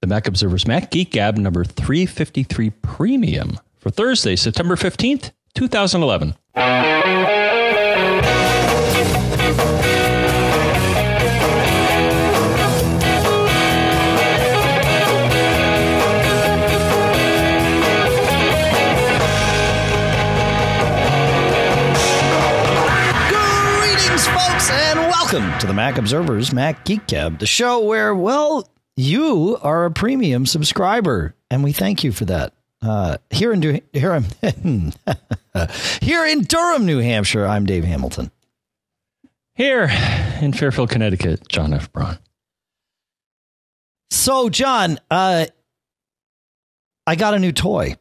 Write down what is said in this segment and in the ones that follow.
the Mac Observer's Mac Geek Gab number 353 Premium for Thursday, September 15th, 2011. Greetings, folks, and welcome to the Mac Observer's Mac Geek Gab, the show where, well, you are a premium subscriber, and we thank you for that. Uh, here in Du- here, I'm here in Durham, New Hampshire, I'm Dave Hamilton. Here in Fairfield, Connecticut, John F. Braun. So, John, uh, I got a new toy,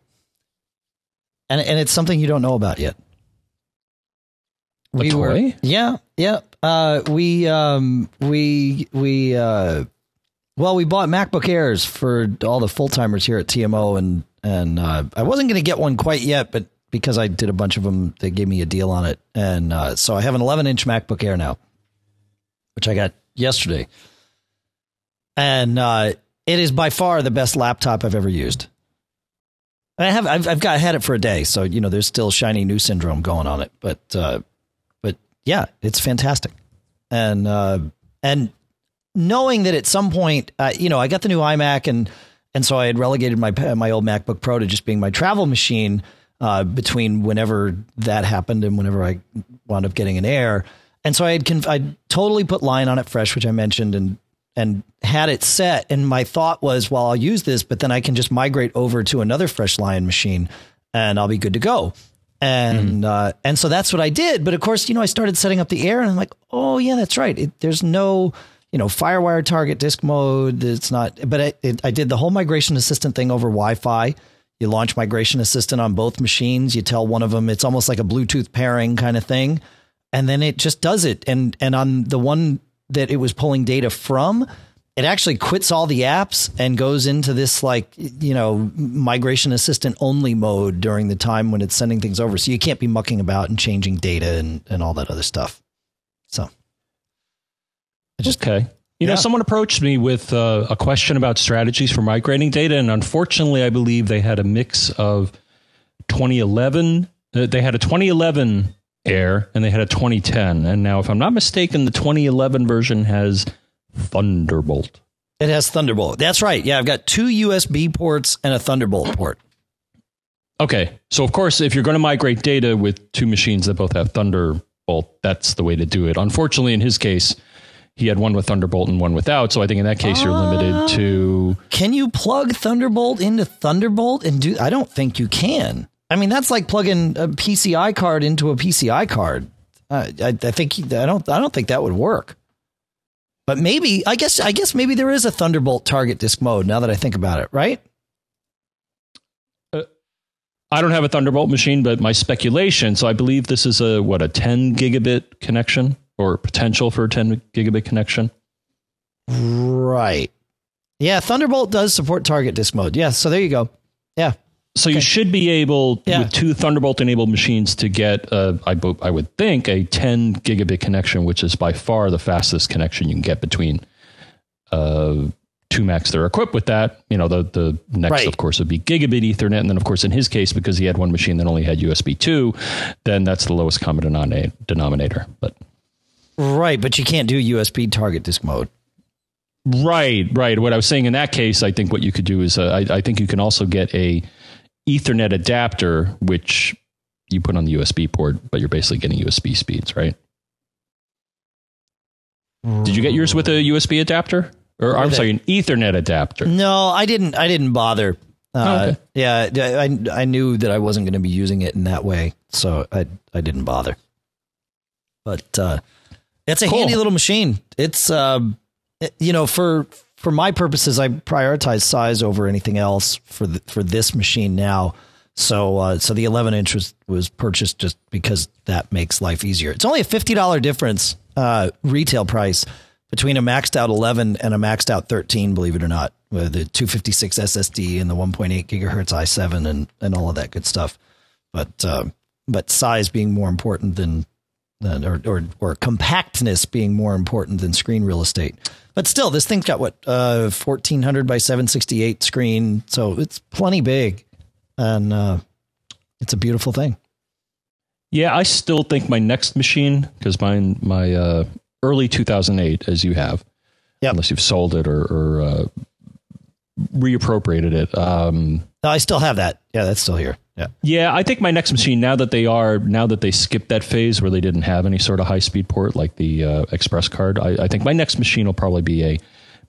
and and it's something you don't know about yet. A toy? yeah, yeah. Uh, we um, we we uh, well, we bought MacBook Airs for all the full timers here at TMO, and and uh, I wasn't going to get one quite yet, but because I did a bunch of them, they gave me a deal on it, and uh, so I have an 11 inch MacBook Air now, which I got yesterday, and uh, it is by far the best laptop I've ever used. I have I've, I've got had it for a day, so you know there's still shiny new syndrome going on it, but uh, but yeah, it's fantastic, and uh, and knowing that at some point, uh, you know, I got the new iMac and and so I had relegated my my old MacBook Pro to just being my travel machine uh, between whenever that happened and whenever I wound up getting an Air. And so I had conf- I totally put Lion on it fresh, which I mentioned, and and had it set. And my thought was, well, I'll use this, but then I can just migrate over to another fresh Lion machine, and I'll be good to go. And Mm-hmm. uh, and so that's what I did. But of course, you know, I started setting up the Air, and I'm like, oh yeah, that's right. It, there's no you know FireWire target disk mode. It's not. But it, it, I did the whole migration assistant thing over Wi-Fi. You launch migration assistant on both machines. You tell one of them it's almost like a Bluetooth pairing kind of thing, and then it just does it. And and on the one that it was pulling data from, it actually quits all the apps and goes into this like you know migration assistant only mode during the time when it's sending things over. So you can't be mucking about and changing data and and all that other stuff. So I just Okay. You know, someone approached me with uh, a question about strategies for migrating data, and unfortunately, I believe they had a mix of 2011. Uh, they had a 2011 Air and they had a 2010. And now, if I'm not mistaken, the 2011 version has Thunderbolt. It has Thunderbolt. That's right. Yeah, I've got two USB ports and a Thunderbolt port. Okay, so of course, if you're going to migrate data with two machines that both have Thunderbolt, that's the way to do it. Unfortunately, in his case, he had one with Thunderbolt and one without. So I think in that case, you're limited to. Can you plug Thunderbolt into Thunderbolt and do? I don't think you can. I mean, that's like plugging a PCI card into a PCI card. Uh, I, I think I don't. I don't think that would work. But maybe I guess I guess maybe there is a Thunderbolt target disk mode. Now that I think about it, right? I don't have a Thunderbolt machine, but my speculation. So I believe this is a what a 10 gigabit connection or potential for a 10 gigabit connection. Right. Yeah, Thunderbolt does support target disk mode. Yeah, so there you go. Yeah. So you should be able Yeah. with two Thunderbolt enabled machines to get, uh, I, bo- I would think, a 10 gigabit connection, which is by far the fastest connection you can get between uh, two Macs that are equipped with that. You know, the the next, Right. of course, would be gigabit Ethernet, and then, of course, in his case, because he had one machine that only had USB two, then that's the lowest common denominator. But Right, but you can't do USB target disk mode. Right, right. What I was saying in that case, I think what you could do is, uh, I, I think you can also get a Ethernet adapter, which you put on the USB port, but you're basically getting USB speeds, right? Did you get yours with a USB adapter, or I'm sorry, an Ethernet adapter? No, I didn't. I didn't bother. Uh, Okay. Yeah, I I knew that I wasn't going to be using it in that way, so I I didn't bother. But uh, it's a Cool. handy little machine. It's um, it- you know for for my purposes, I prioritize size over anything else for the, for this machine now. So uh, so the 11 inch was was purchased just because that makes life easier. It's only a fifty dollar difference uh, retail price between a maxed out 11 and a maxed out 13. Believe it or not, with the 256 SSD and the 1.8 gigahertz i7 and and all of that good stuff. But uh, but size being more important than or, or or compactness being more important than screen real estate. But still, this thing's got what uh, fourteen hundred by seven sixty eight screen, so it's plenty big, and uh, it's a beautiful thing. Yeah, I still think my next machine because mine my uh, early 2008, as you have, Yep. unless you've sold it or, or uh, reappropriated it. Um, No, I still have that. Yeah, that's still here. Yeah. yeah, I think my next machine now that they are now that they skipped that phase where they didn't have any sort of high speed port like the uh, Express card, I, I think my next machine will probably be a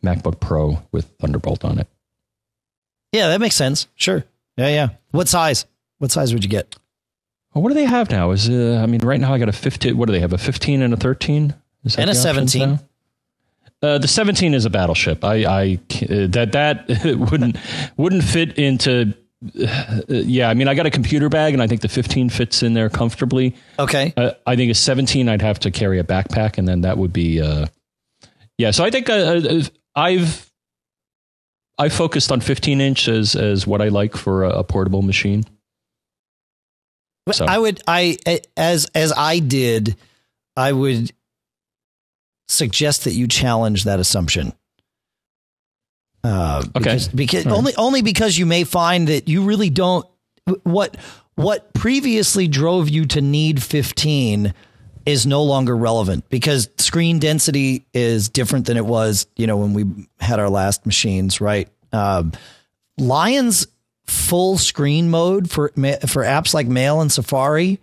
MacBook Pro with Thunderbolt on it. Yeah, that makes sense. Sure. Yeah, yeah. What size? What size would you get? Well, what do they have now? Is uh, I mean, right now I got a 15. What do they have? A 15 and a 13? And a 17. now? Uh, the 17 is a battleship. I, I uh, that that wouldn't wouldn't fit into. Uh, yeah, I mean, I got a computer bag, and I think the 15 fits in there comfortably. Okay. Uh, I think a 17, I'd have to carry a backpack, and then that would be. Uh, yeah, so I think uh, I've I focused on 15 inch as as what I like for a, a portable machine. So- I would I as as I did, I would suggest that you challenge that assumption. Uh, Okay. Because, because right. only only because you may find that you really don't what what previously drove you to need 15 is no longer relevant because screen density is different than it was, you know, when we had our last machines, right? Um, Lion's full screen mode for for apps like Mail and Safari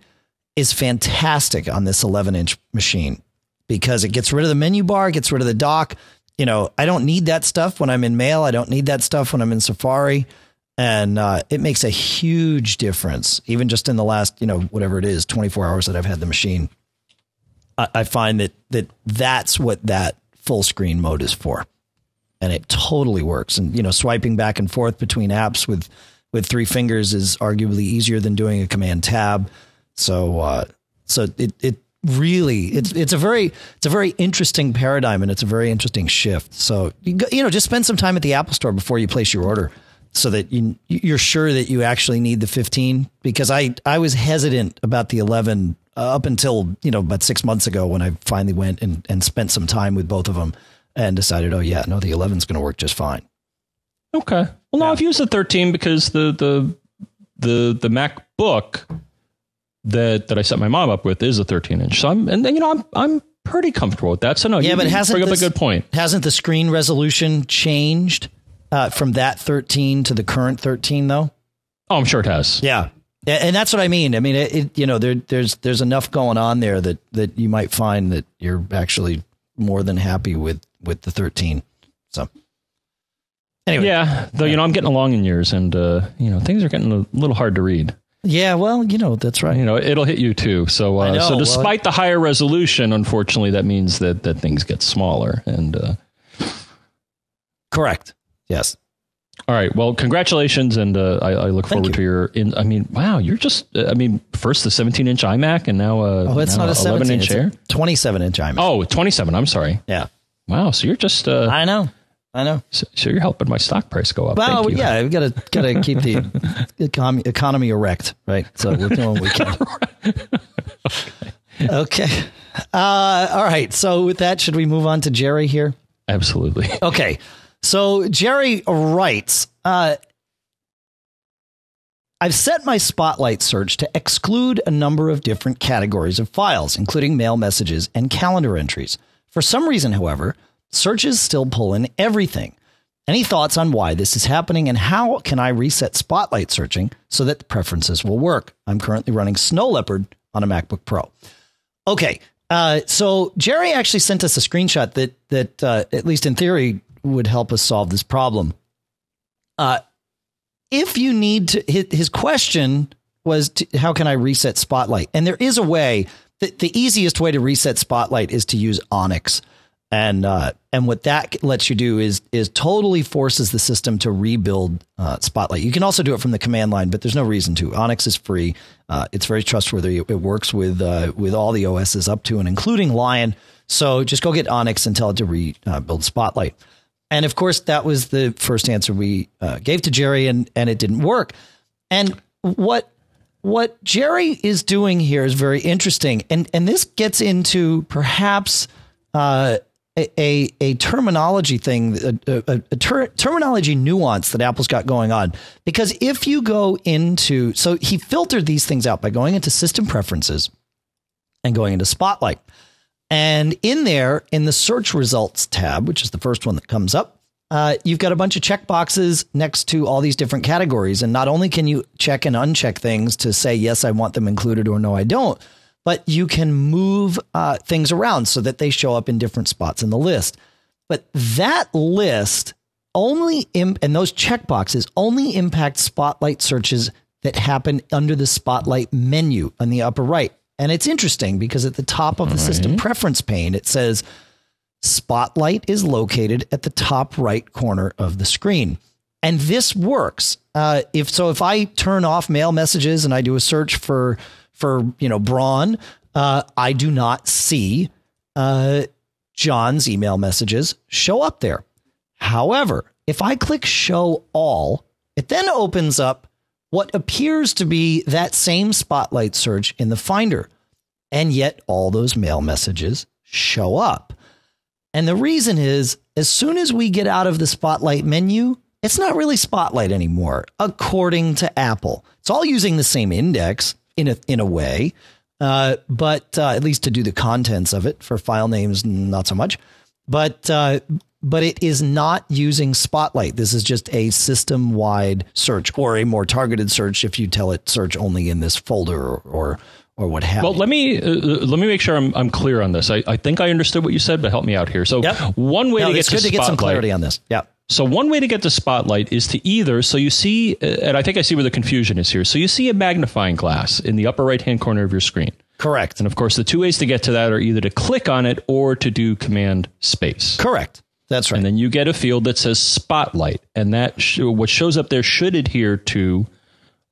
is fantastic on this 11 inch machine because it gets rid of the menu bar, gets rid of the dock. You know, I don't need that stuff when I'm in Mail. I don't need that stuff when I'm in Safari. And uh, it makes a huge difference, even just in the last, you know, whatever it is, 24 hours that I've had the machine. I, I find that that that's what that full screen mode is for and it totally works. And you know, swiping back and forth between apps with with three fingers is arguably easier than doing a command tab. So uh, so it it really it's it's a very it's a very interesting paradigm and it's a very interesting shift. So you, go, you know, just spend some time at the Apple Store before you place your order. So that you you're sure that you actually need the 15 because I I was hesitant about the 11 uh, up until you know about six months ago when I finally went and, and spent some time with both of them and decided, oh yeah, no, the 11 is going to work just fine. Okay. Well, no, I've used the 13 because the the the the MacBook that that I set my mom up with is a 13 inch. So I'm and then you know I'm I'm pretty comfortable with that. So no, Yeah, you, but you hasn't bring up a good point. Hasn't the screen resolution changed uh, from that 13 to the current 13 though? Oh, I'm sure it has. Yeah. Yeah, And that's what I mean. I mean, it, it you know, there, there's, there's enough going on there that, that you might find that you're actually more than happy with, with the 13. So anyway. Yeah, though you know I'm getting along in years, and uh, you know things are getting a little hard to read. Yeah. Well, you know, that's right. You know it'll hit you too. So uh, so well, despite the higher resolution, unfortunately, that means that that things get smaller. And uh, Correct. Yes. all right, well, congratulations, and uh, I, I look Thank forward you. to your. In, I mean, wow, you're just. uh, I mean, first the 17 inch iMac, and now uh, Oh, it's now not a 11 17 inch it's a Air. 27 inch iMac. Oh, 27. I'm sorry. Yeah. Wow, so you're just. Uh, I know. I know. so, so you're helping my stock price go up. Well, Thank you. yeah, we got to got to keep the econ- economy erect, right? So we're doing what we can. okay. Uh, all right. So with that, should we move on to Jerry here? Absolutely. Okay. So Jerry writes, uh, I've set my spotlight search to exclude a number of different categories of files, including mail messages and calendar entries. For some reason, however, searches still pull in everything. Any thoughts on why this is happening and how can I reset spotlight searching so that the preferences will work? I'm currently running Snow Leopard on a MacBook Pro. Okay. Uh, so Jerry actually sent us a screenshot that that uh, at least in theory would help us solve this problem. Uh, if you need to, his, question was, to, how can I reset Spotlight? And there is a way. The easiest way to reset Spotlight is to use Onyx, and uh, and what that lets you do is is totally forces the system to rebuild uh, Spotlight. You can also do it from the command line, but there's no reason to. Onyx is free. Uh, it's very trustworthy. It works with uh, with all the OSs up to and including Lion. So just go get Onyx and tell it to rebuild Spotlight. And of course, that was the first answer we uh, gave to Jerry, and and it didn't work. And what what Jerry is doing here is very interesting, and and this gets into perhaps a a terminology thing, a, a, a ter- terminology nuance that Apple's got going on. Because if you go into, so he filtered these things out by going into System Preferences and going into Spotlight, and in there in the Search Results tab, which is the first one that comes up, uh, you've got a bunch of check boxes next to all these different categories. And not only can you check and uncheck things to say, yes, I want them included or no, I don't, but you can move uh, things around so that they show up in different spots in the list. But that list only, Im- and those checkboxes only impact spotlight searches that happen under the spotlight menu on the upper right. And it's interesting because at the top of the right. system preference pane, it says, Spotlight is located at the top right corner of the screen. And this works. Uh, if so, if I turn off mail messages and I do a search for for you know Braun, uh, I do not see uh, John's email messages show up there. However, if I click Show All, it then opens up what appears to be that same Spotlight search in the Finder, and yet all those mail messages show up. And the reason is as soon as we get out of the Spotlight menu, it's not really Spotlight anymore, according to Apple. It's all using the same index in a, in a way, uh, but uh, at least to do the contents of it for file names, not so much. But uh, but it is not using Spotlight. This is just a system wide search or a more targeted search if you tell it search only in this folder or, or or what have well, let me uh, let me make sure I'm I'm clear on this. I, I think I understood what you said, but help me out here. So yep. one way no, to get it's good to, to get some clarity on this. Yeah. So one way to get to spotlight is to either so you see, uh, and I think I see where the confusion is here. So you see a magnifying glass in the upper right hand corner of your screen. Correct. And of course, the two ways to get to that are either to click on it or to do Command Space. Correct. That's right. And then you get a field that says Spotlight, and that sh- what shows up there should adhere to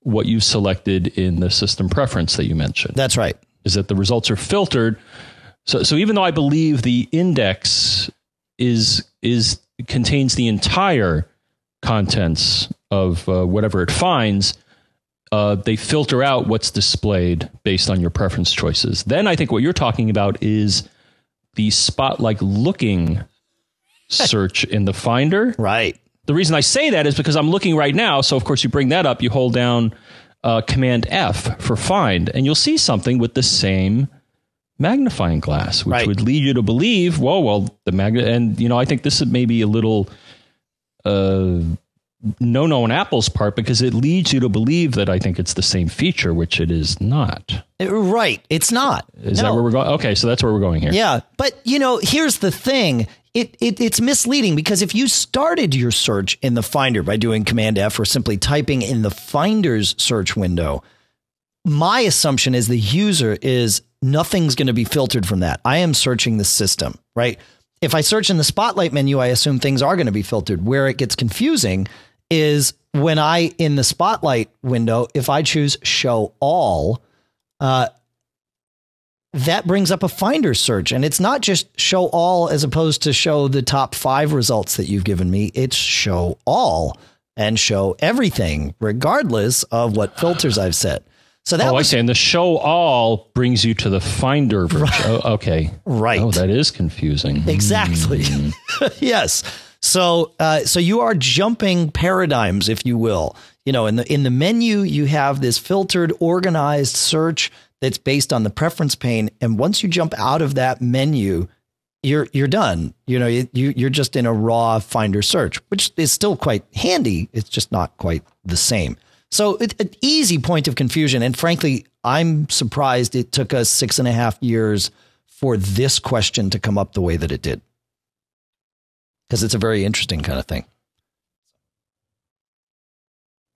what you selected in the system preference that you mentioned. That's right is that the results are filtered. So, so even though I believe the index is is contains the entire contents of uh, whatever it finds, uh, they filter out what's displayed based on your preference choices. Then I think what you're talking about is the spot-like looking search in the Finder. Right. The reason I say that is because I'm looking right now. So of course you bring that up. You hold down uh, Command F for find, and you'll see something with the same magnifying glass, which right. would lead you to believe, whoa, well, the magnet, and you know, I think this is maybe a little uh, no no on Apple's part because it leads you to believe that I think it's the same feature, which it is not. Right, it's not. Is no. that where we're going? Okay, so that's where we're going here. Yeah, but you know, here's the thing: it, it it's misleading because if you started your search in the Finder by doing Command F or simply typing in the Finder's search window, my assumption is the user is nothing's going to be filtered from that. I am searching the system, right? If I search in the Spotlight menu, I assume things are going to be filtered. Where it gets confusing is when I in the Spotlight window, if I choose Show All, uh, that brings up a finder search and it's not just show all as opposed to show the top five results that you've given me it's show all and show everything regardless of what filters i've set so that oh, was, I see. And the show all brings you to the Finder version. Right. Oh, okay. Right. Oh, that is confusing. Exactly. Mm. yes. So, uh, so you are jumping paradigms, if you will. You know, in the in the menu, you have this filtered, organized search that's based on the preference pane. And once you jump out of that menu, you're you're done. You know, you you're just in a raw Finder search, which is still quite handy. It's just not quite the same. So it's an easy point of confusion. And frankly, I'm surprised it took us six and a half years for this question to come up the way that it did. Because it's a very interesting kind of thing.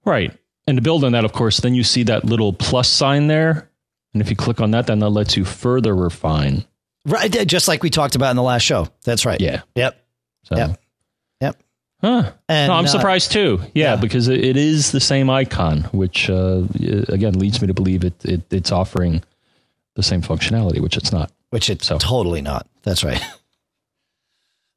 Right. And to build on that, of course, then you see that little plus sign there and if you click on that, then that lets you further refine. Right. Just like we talked about in the last show. That's right. Yeah. Yep. So. Yep. Huh. And, no, I'm uh, surprised too. Yeah, yeah, because it is the same icon, which uh, again leads me to believe it, it it's offering the same functionality, which it's not. Which it's so. totally not. That's right.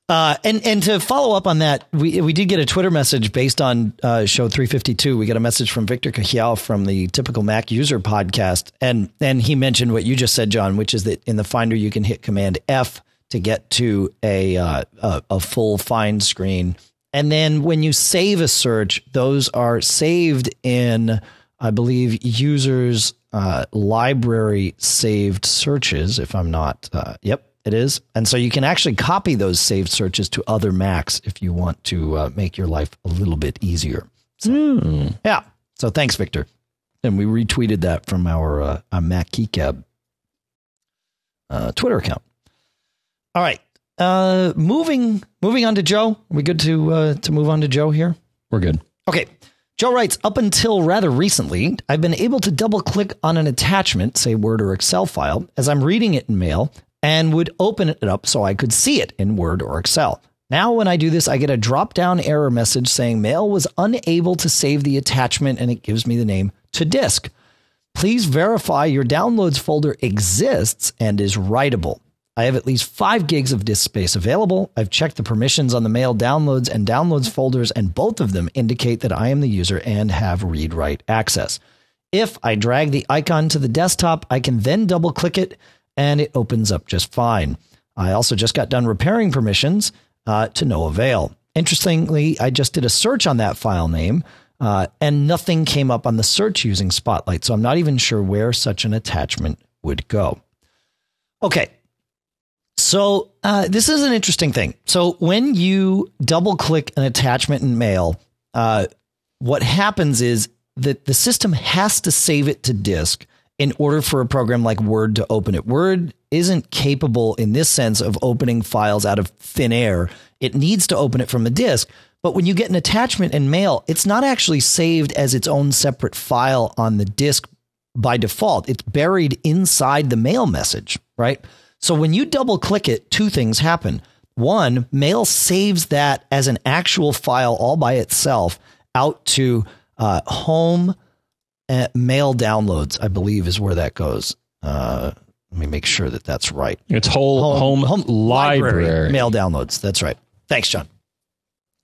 Uh, and and to follow up on that, we we did get a Twitter message based on uh, show 352. We got a message from Victor Cahill from the Typical Mac User podcast, and and he mentioned what you just said, John, which is that in the Finder you can hit Command F to get to a uh, a, a full find screen, and then when you save a search, those are saved in, I believe, users uh, library saved searches. If I'm not, uh, yep, it is. And so you can actually copy those saved searches to other Macs if you want to uh, make your life a little bit easier. So, Mm. Yeah. So thanks, Victor. And we retweeted that from our, uh, our Mac Geek Gab uh, Twitter account. All right. Uh, moving moving on to Joe. Are we good to uh, to move on to Joe here? We're good. Okay. Joe writes, up until rather recently, I've been able to double click on an attachment, say Word or Excel file, as I'm reading it in Mail, and would open it up so I could see it in Word or Excel. Now, when I do this, I get a drop down error message saying Mail was unable to save the attachment, and it gives me the name to disk. Please verify your downloads folder exists and is writable. I have at least five gigs of disk space available. I've checked the permissions on the mail downloads and downloads folders, and both of them indicate that I am the user and have read write access. If I drag the icon to the desktop, I can then double click it and it opens up just fine. I also just got done repairing permissions uh, to no avail. Interestingly, I just did a search on that file name uh, and nothing came up on the search using Spotlight. So I'm not even sure where such an attachment would go. Okay. So uh, this is an interesting thing. So when you double click an attachment in Mail, uh, what happens is that the system has to save it to disk in order for a program like Word to open it. Word isn't capable in this sense of opening files out of thin air. It needs to open it from a disk. But when you get an attachment in Mail, it's not actually saved as its own separate file on the disk by default. It's buried inside the mail message, right? So when you double click it, two things happen. One, Mail saves that as an actual file all by itself out to uh, home uh, mail downloads, I believe is where that goes. Uh, let me make sure that that's right. It's whole home, library. mail downloads. That's right. Thanks, John.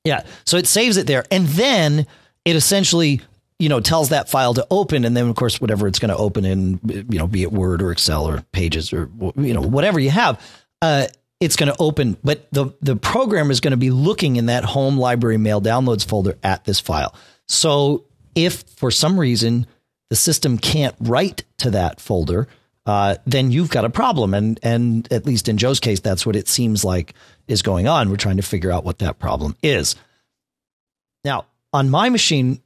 Yeah. So it saves it there. And then it essentially, you know, tells that file to open. And then, of course, whatever it's going to open in, you know, be it Word or Excel or Pages or, you know, whatever you have, uh, it's going to open. But the, the program is going to be looking in that home library mail downloads folder at this file. So if for some reason the system can't write to that folder, uh, then you've got a problem. And and at least in Joe's case, that's what it seems like is going on. We're trying to figure out what that problem is. Now, on my machine,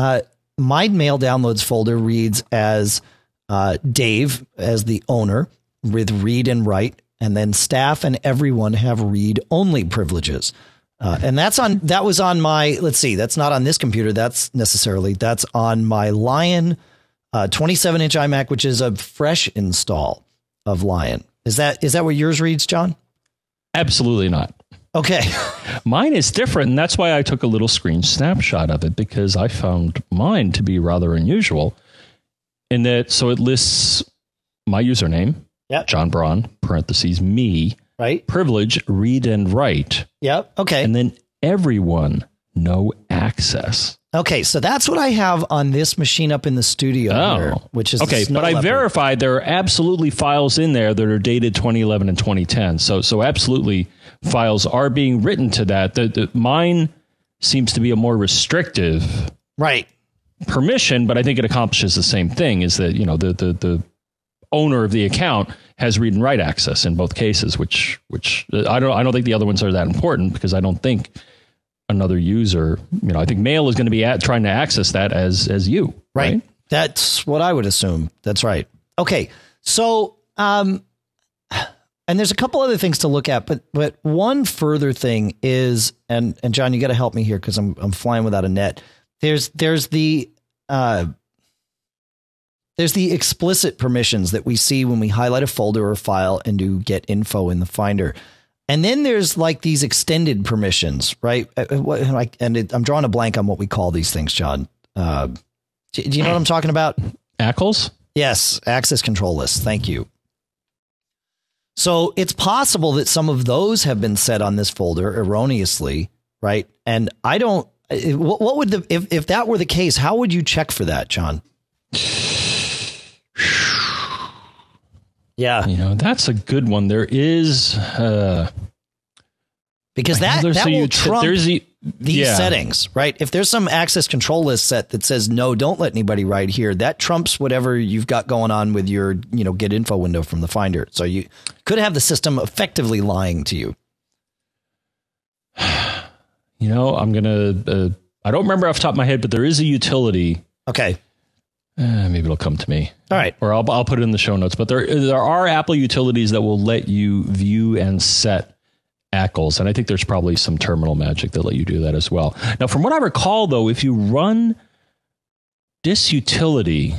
uh, my mail downloads folder reads as uh, Dave as the owner with read and write, and then staff and everyone have read only privileges. Uh, and that's on that was on my let's see that's not on this computer that's necessarily that's on my Lion uh, 27 inch iMac which is a fresh install of Lion is that is that what yours reads John Absolutely not. Okay Mine is different, and that's why I took a little screen snapshot of it because I found mine to be rather unusual. In that, so it lists my username, Yep. John Braun, parentheses me, right privilege, read and write, yep okay and then everyone, no access. okay so that's what I have on this machine up in the studio oh. here, Oh, which is okay. But I Leopard. verified there are absolutely files in there that are dated 2011 and 2010. So, so absolutely, files are being written to that. The, the mine seems to be a more restrictive right permission, but I think it accomplishes the same thing. Is that you know the the the owner of the account has read and write access in both cases, which which I don't I don't think the other ones are that important because I don't think another user you know I think mail is going to be at, trying to access that as as you Right. That's what I would assume. That's right. Okay. So, um, and there's a couple other things to look at, but but one further thing is, and and John, you got to help me here because I'm I'm flying without a net. There's there's the uh, there's the explicit permissions that we see when we highlight a folder or file and do get info in the Finder. And then there's like these extended permissions, right? Uh, uh, And it, I'm drawing a blank on what we call these things, John. Uh, do, you know what I'm talking about? ACLs? Yes, access control lists. Thank you. So it's possible that some of those have been set on this folder erroneously, right? And I don't. What, what would the if if that were the case? How would you check for that, John? Yeah, You know, that's a good one. There is uh because that there's that will trump there's a, these yeah. settings, right? If there's some access control list set that says no, don't let anybody write here, that trumps whatever you've got going on with your, you know, get info window from the Finder. So you could have the system effectively lying to you. You know, I'm gonna. Uh, I don't remember off the top of my head, but there is a utility. Okay. Uh, maybe it'll come to me, All right. or I'll I'll put it in the show notes. But there there are Apple utilities that will let you view and set ACLs, and I think there's probably some terminal magic that let you do that as well. Now, from what I recall, though, if you run this utility,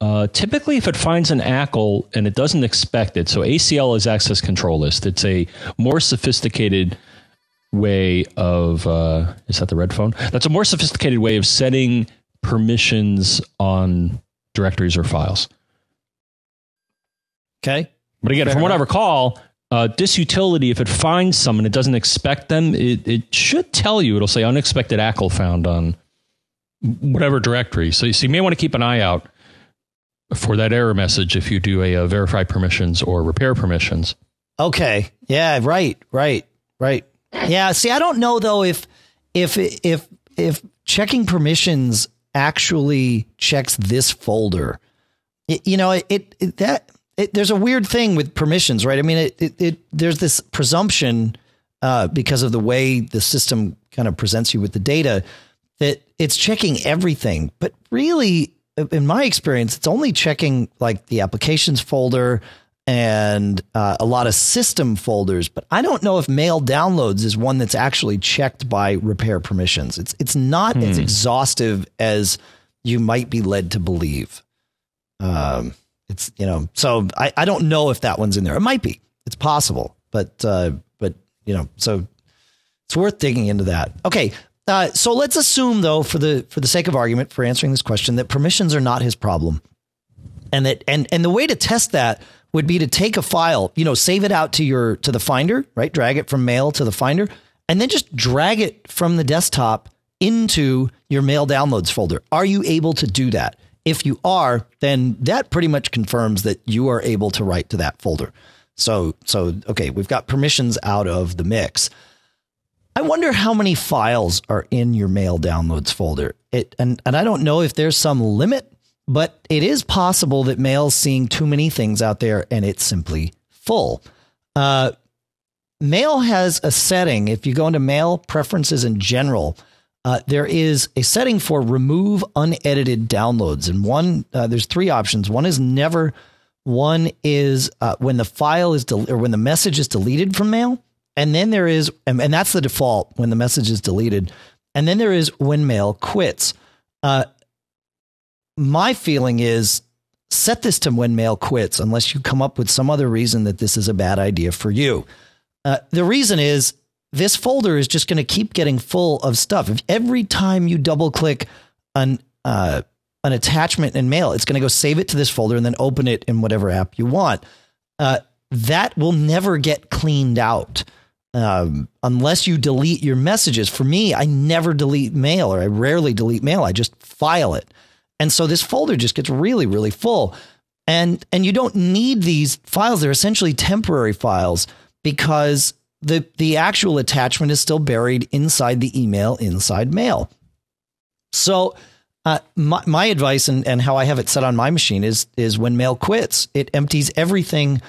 uh, typically if it finds an ACL and it doesn't expect it, so ACL is access control list. It's a more sophisticated way of uh, is that the red phone? That's a more sophisticated way of setting permissions on directories or files. Okay. But again, Fair from what I recall, uh, this utility, if it finds some and it doesn't expect them, it, it should tell you. It'll say unexpected ACL found on whatever directory. So, so you may want to keep an eye out for that error message if you do a, uh verify permissions or repair permissions. Okay. Yeah. Right. Right. Right. Yeah. See, I don't know though if if if if checking permissions actually checks this folder. It- you know, it, it that it, there's a weird thing with permissions, right? I mean, it it, it there's this presumption uh, because of the way the system kind of presents you with the data that it's checking everything, but really, in my experience, it's only checking like the applications folder and uh, a lot of system folders. But I don't know if mail downloads is one that's actually checked by repair permissions. It's it's not as exhaustive as you might be led to believe. Um, it's you know, so I, I don't know if that one's in there. It might be. It's possible, but uh, but you know, so it's worth digging into that. Okay. Uh, so let's assume though, for the for the sake of argument, for answering this question, that permissions are not his problem, and that and and the way to test that would be to take a file, you know, save it out to your to the Finder, right? Drag it from Mail to the Finder, and then just drag it from the desktop into your Mail downloads folder. Are you able to do that? If you are, then that pretty much confirms that you are able to write to that folder. So so okay, we've got permissions out of the mix. I wonder how many files are in your mail downloads folder. It and, and I don't know if there's some limit, but it is possible that mail's seeing too many things out there and it's simply full. Uh, mail has a setting. If you go into mail preferences in general, uh, there is a setting for remove unedited downloads, and one uh, there's three options. One is never. One is uh, when the file is del- or when the message is deleted from mail, and then there is, and, and that's the default when the message is deleted, and then there is when mail quits. Uh, my feeling is set this to when mail quits, unless you come up with some other reason that this is a bad idea for you. Uh, the reason is this folder is just going to keep getting full of stuff. If every time you double click an uh, an attachment in mail, it's going to go save it to this folder and then open it in whatever app you want. Uh, that will never get cleaned out um, unless you delete your messages. For me, I never delete mail or I rarely delete mail. I just file it. And so this folder just gets really, really full. And and you don't need these files. They're essentially temporary files because the the actual attachment is still buried inside the email inside mail. So uh, my, my advice and, and how I have it set on my machine is is when mail quits, it empties everything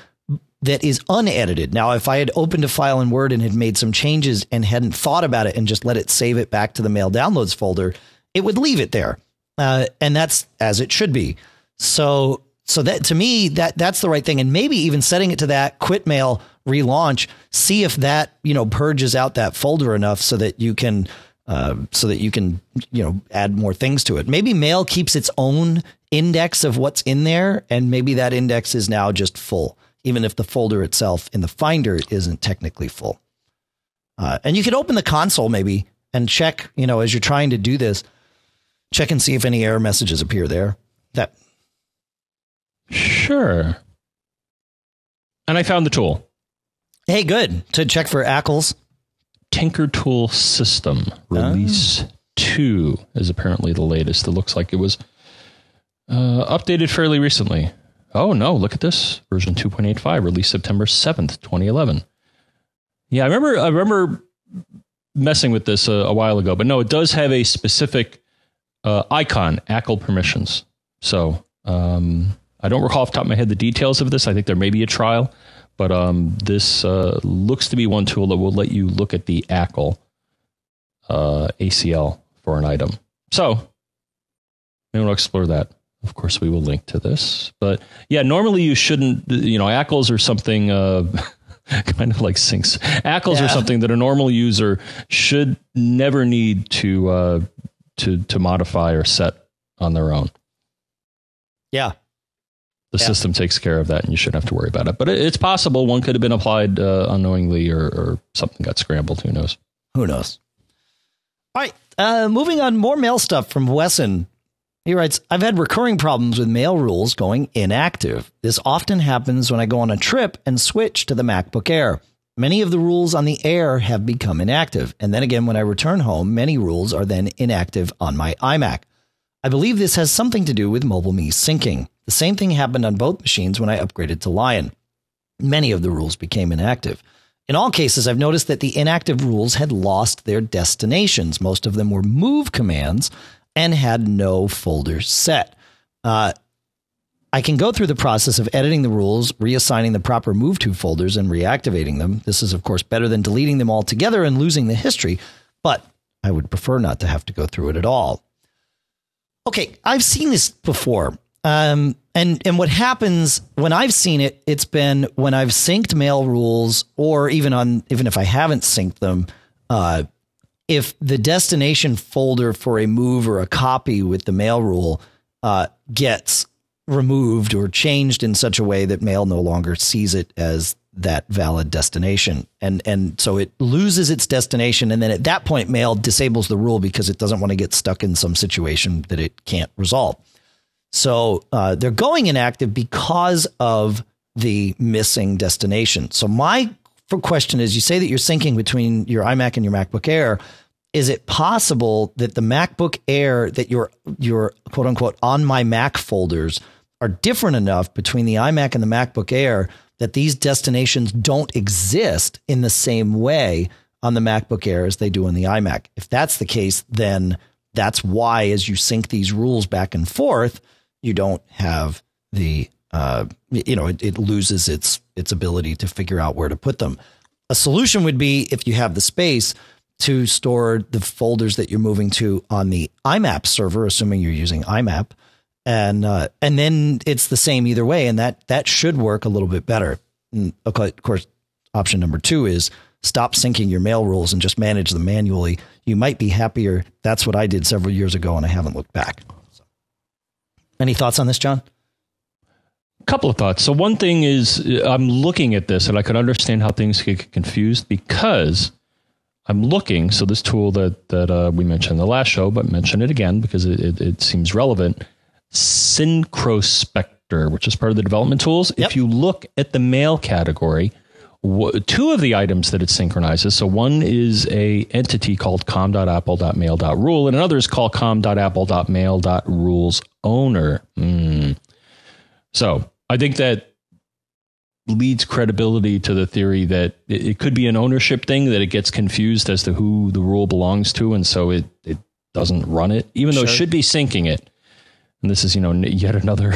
that is unedited. Now, if I had opened a file in Word and had made some changes and hadn't thought about it and just let it save it back to the mail downloads folder, it would leave it there, uh, and that's as it should be. So, so that to me that that's the right thing, and maybe even setting it to that quit mail relaunch, see if that you know purges out that folder enough so that you can uh, so that you can you know add more things to it. Maybe mail keeps its own index of what's in there, and maybe that index is now just full, even if the folder itself in the Finder isn't technically full. Uh, and you could open the console maybe and check, you know, as you're trying to do this, check and see if any error messages appear there. That Sure. and I found the tool. Hey, good to check for ACLs. Tinker Tool System release oh. two is apparently the latest. It looks like it was uh, updated fairly recently. Oh no! Look at this version 2.85, released September 7th, 2011. Yeah, I remember. I remember messing with this a, a while ago, but no, it does have a specific uh, icon, ACL permissions. So um, I don't recall off the top of my head the details of this. I think there may be a trial, but um, this uh, looks to be one tool that will let you look at the ACL uh, ACL for an item. So maybe we'll explore that. Of course, we will link to this. But yeah, normally you shouldn't, you know, ACLs are something uh, kind of like sinks. ACLs yeah. are something that a normal user should never need to uh, to to modify or set on their own. Yeah. The yeah. system takes care of that, and you shouldn't have to worry about it. But it's possible one could have been applied uh, unknowingly, or, or something got scrambled. Who knows? Who knows? All right. Uh, moving on, more mail stuff from Wesson. He writes, I've had recurring problems with mail rules going inactive. This often happens when I go on a trip and switch to the MacBook Air. Many of the rules on the Air have become inactive. And then again, when I return home, many rules are then inactive on my iMac. I believe this has something to do with MobileMe syncing. The same thing happened on both machines when I upgraded to Lion. Many of the rules became inactive. In all cases, I've noticed that the inactive rules had lost their destinations. Most of them were move commands and had no folder set. Uh, I can go through the process of editing the rules, reassigning the proper move to folders, and reactivating them. This is, of course, better than deleting them altogether and losing the history, but I would prefer not to have to go through it at all. Okay, I've seen this before. Um, and and what happens when I've seen it, it's been when I've synced mail rules, or even on even if I haven't synced them, uh, if the destination folder for a move or a copy with the mail rule uh, gets removed or changed in such a way that mail no longer sees it as that valid destination. And and so it loses its destination. And then at that point mail disables the rule because it doesn't want to get stuck in some situation that it can't resolve so uh, they're going inactive because of the missing destination so my question is you say that you're syncing between your imac and your macbook air is it possible that the MacBook Air that your your quote unquote on my Mac folders are different enough between the iMac and the MacBook Air that these destinations don't exist in the same way on the MacBook Air as they do in the iMac. If that's the case, then that's why as you sync these rules back and forth, you don't have the uh, you know it, it loses its its ability to figure out where to put them. A solution would be if you have the space to store the folders that you're moving to on the IMAP server, assuming you're using IMAP, and uh, and then it's the same either way, and that that should work a little bit better. And of course, option number two is stop syncing your mail rules and just manage them manually. You might be happier. That's what I did several years ago, and I haven't looked back. Any thoughts on this, John? A couple of thoughts. So one thing is, I'm looking at this, and I could understand how things get confused because I'm looking. So this tool that that uh, we mentioned in the last show, but mention it again because it, it, it seems relevant. Syncrospector, which is part of the development tools. Yep. If you look at the mail category, two of the items that it synchronizes. So one is a entity called com.apple.mail.rule, and another is called com.apple.mail.rules owner. Mm. So I think that leads credibility to the theory that it, could be an ownership thing that it gets confused as to who the rule belongs to, and so it it doesn't run it, even though it should be syncing it. And this is you know yet another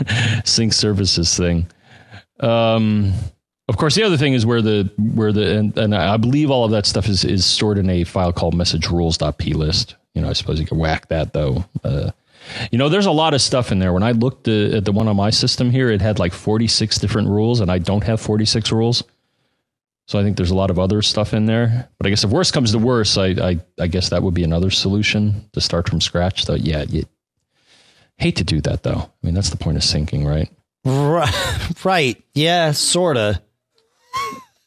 sync services thing. Um, of course, the other thing is where the where the and, and I believe all of that stuff is is stored in a file called message rules.plist. You know, I suppose you could whack that though. Uh, you know, there's a lot of stuff in there. When I looked at the one on my system here, it had like 46 different rules, and I don't have 46 rules. So I think there's a lot of other stuff in there. But I guess if worse comes to worse, I I, I guess that would be another solution to start from scratch. So yeah, you hate to do that though. I mean, that's the point of syncing, right? Right. Right. Yeah, sorta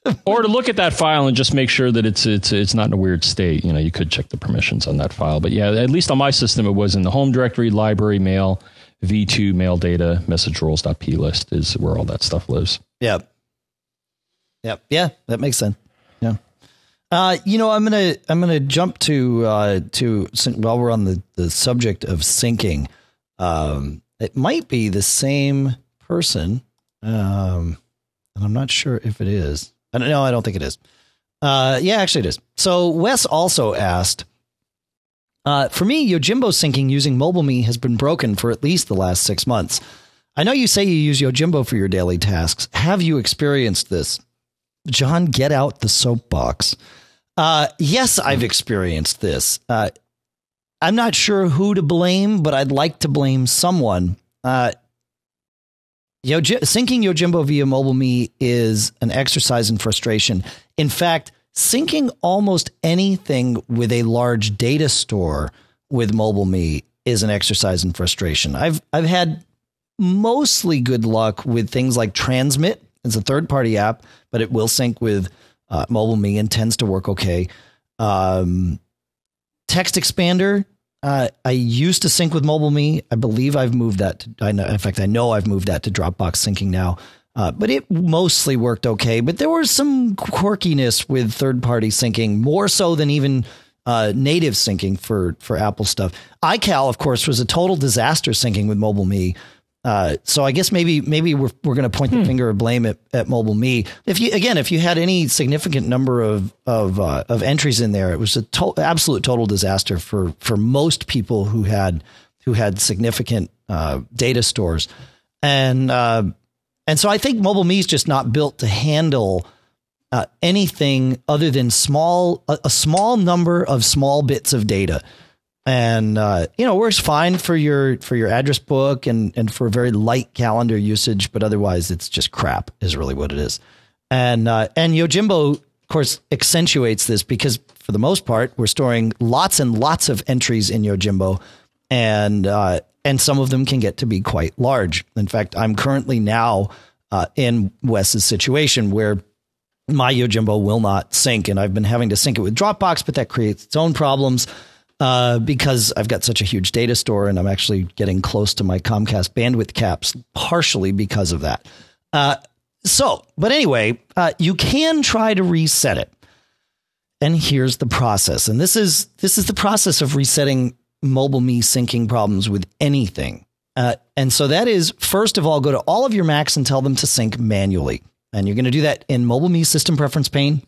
or to look at that file and just make sure that it's it's it's not in a weird state. You know, you could check the permissions on that file. But yeah, at least on my system, it was in the home directory, library, mail, v2, mail data, message rules.plist is where all that stuff lives. Yeah. Yep. Yeah, that makes sense. Yeah. Uh, you know, I'm gonna I'm gonna jump to uh, to while we're on the the subject of syncing. Um, it might be the same person, um, and I'm not sure if it is. I don't know. I don't think it is. Uh, yeah, actually, it is. So Wes also asked. Uh, for me, Yojimbo syncing using MobileMe has been broken for at least the last six months. I know you say you use Yojimbo for your daily tasks. Have you experienced this? John, get out the soapbox. Uh, yes, I've experienced this. Uh, I'm not sure who to blame, but I'd like to blame someone. Uh, Yoji- syncing Yojimbo via MobileMe is an exercise in frustration. In fact, syncing almost anything with a large data store with MobileMe is an exercise in frustration. I've I've had mostly good luck with things like Transmit. It's a third party app, but it will sync with uh, MobileMe and tends to work okay. Um, Text Expander. Uh, I used to sync with MobileMe. I believe I've moved that. To, I know, in fact, I know I've moved that to Dropbox syncing now. Uh, but it mostly worked okay. But there was some quirkiness with third party syncing, more so than even uh, native syncing for for Apple stuff. iCal, of course, was a total disaster syncing with MobileMe. Uh, so I guess maybe maybe we're we're going to point the hmm. finger of blame at, at Mobile Me. If you again, if you had any significant number of of uh, of entries in there, it was a to- absolute total disaster for for most people who had who had significant uh, data stores, and uh, and so I think Mobile Me is just not built to handle uh, anything other than small a, a small number of small bits of data and uh, you know works fine for your for your address book and and for very light calendar usage, but otherwise it's just crap is really what it is. And uh, and Yojimbo, of course, accentuates this because for the most part we're storing lots and lots of entries in Yojimbo, and uh, and some of them can get to be quite large. In fact, I'm currently now uh, in Wes's situation where my Yojimbo will not sync, and I've been having to sync it with Dropbox, but that creates its own problems uh, because I've got such a huge data store and I'm actually getting close to my Comcast bandwidth caps, partially because of that. Uh, so, but anyway, uh, you can try to reset it. And here's the process. And this is this is the process of resetting MobileMe syncing problems with anything. Uh, and so that is first of all, go to all of your Macs and tell them to sync manually. And you're going to do that in MobileMe system preference pane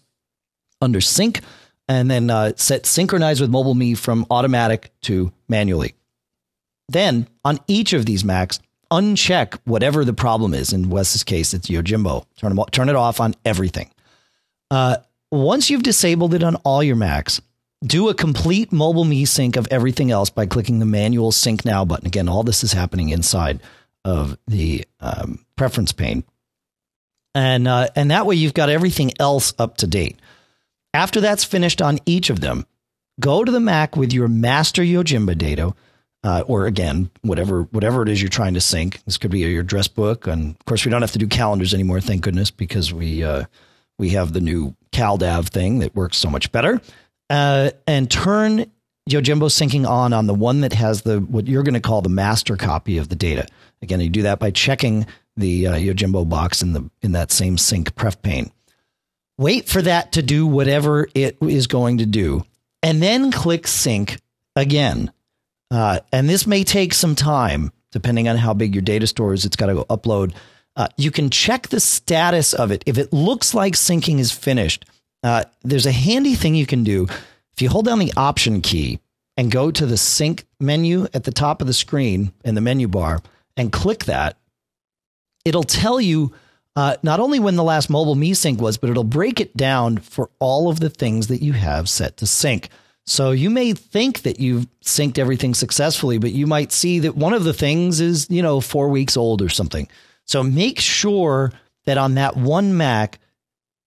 under sync and then uh, set synchronize with MobileMe from automatic to manually. Then on each of these Macs, uncheck whatever the problem is. In Wes's case, it's Yojimbo. Turn, turn it off on everything. Uh, once you've disabled it on all your Macs, do a complete MobileMe sync of everything else by clicking the manual sync now button. Again, all this is happening inside of the um, preference pane. And, uh, and that way you've got everything else up to date. After that's finished on each of them, go to the Mac with your master Yojimbo data, uh, or again, whatever whatever it is you're trying to sync. This could be your address book, and of course, we don't have to do calendars anymore. Thank goodness, because we uh, we have the new CalDAV thing that works so much better. Uh, and turn Yojimbo syncing on on the one that has the what you're going to call the master copy of the data. Again, you do that by checking the uh, Yojimbo box in the in that same sync pref pane wait for that to do whatever it is going to do, and then click sync again. Uh, and this may take some time, depending on how big your data store is. It's got to go upload. Uh, you can check the status of it. If it looks like syncing is finished, uh, there's a handy thing you can do. If you hold down the Option key and go to the sync menu at the top of the screen in the menu bar and click that, it'll tell you uh, not only when the last mobile me sync was, but it'll break it down for all of the things that you have set to sync. So you may think that you've synced everything successfully, but you might see that one of the things is, you know, four weeks old or something. So make sure that on that one Mac,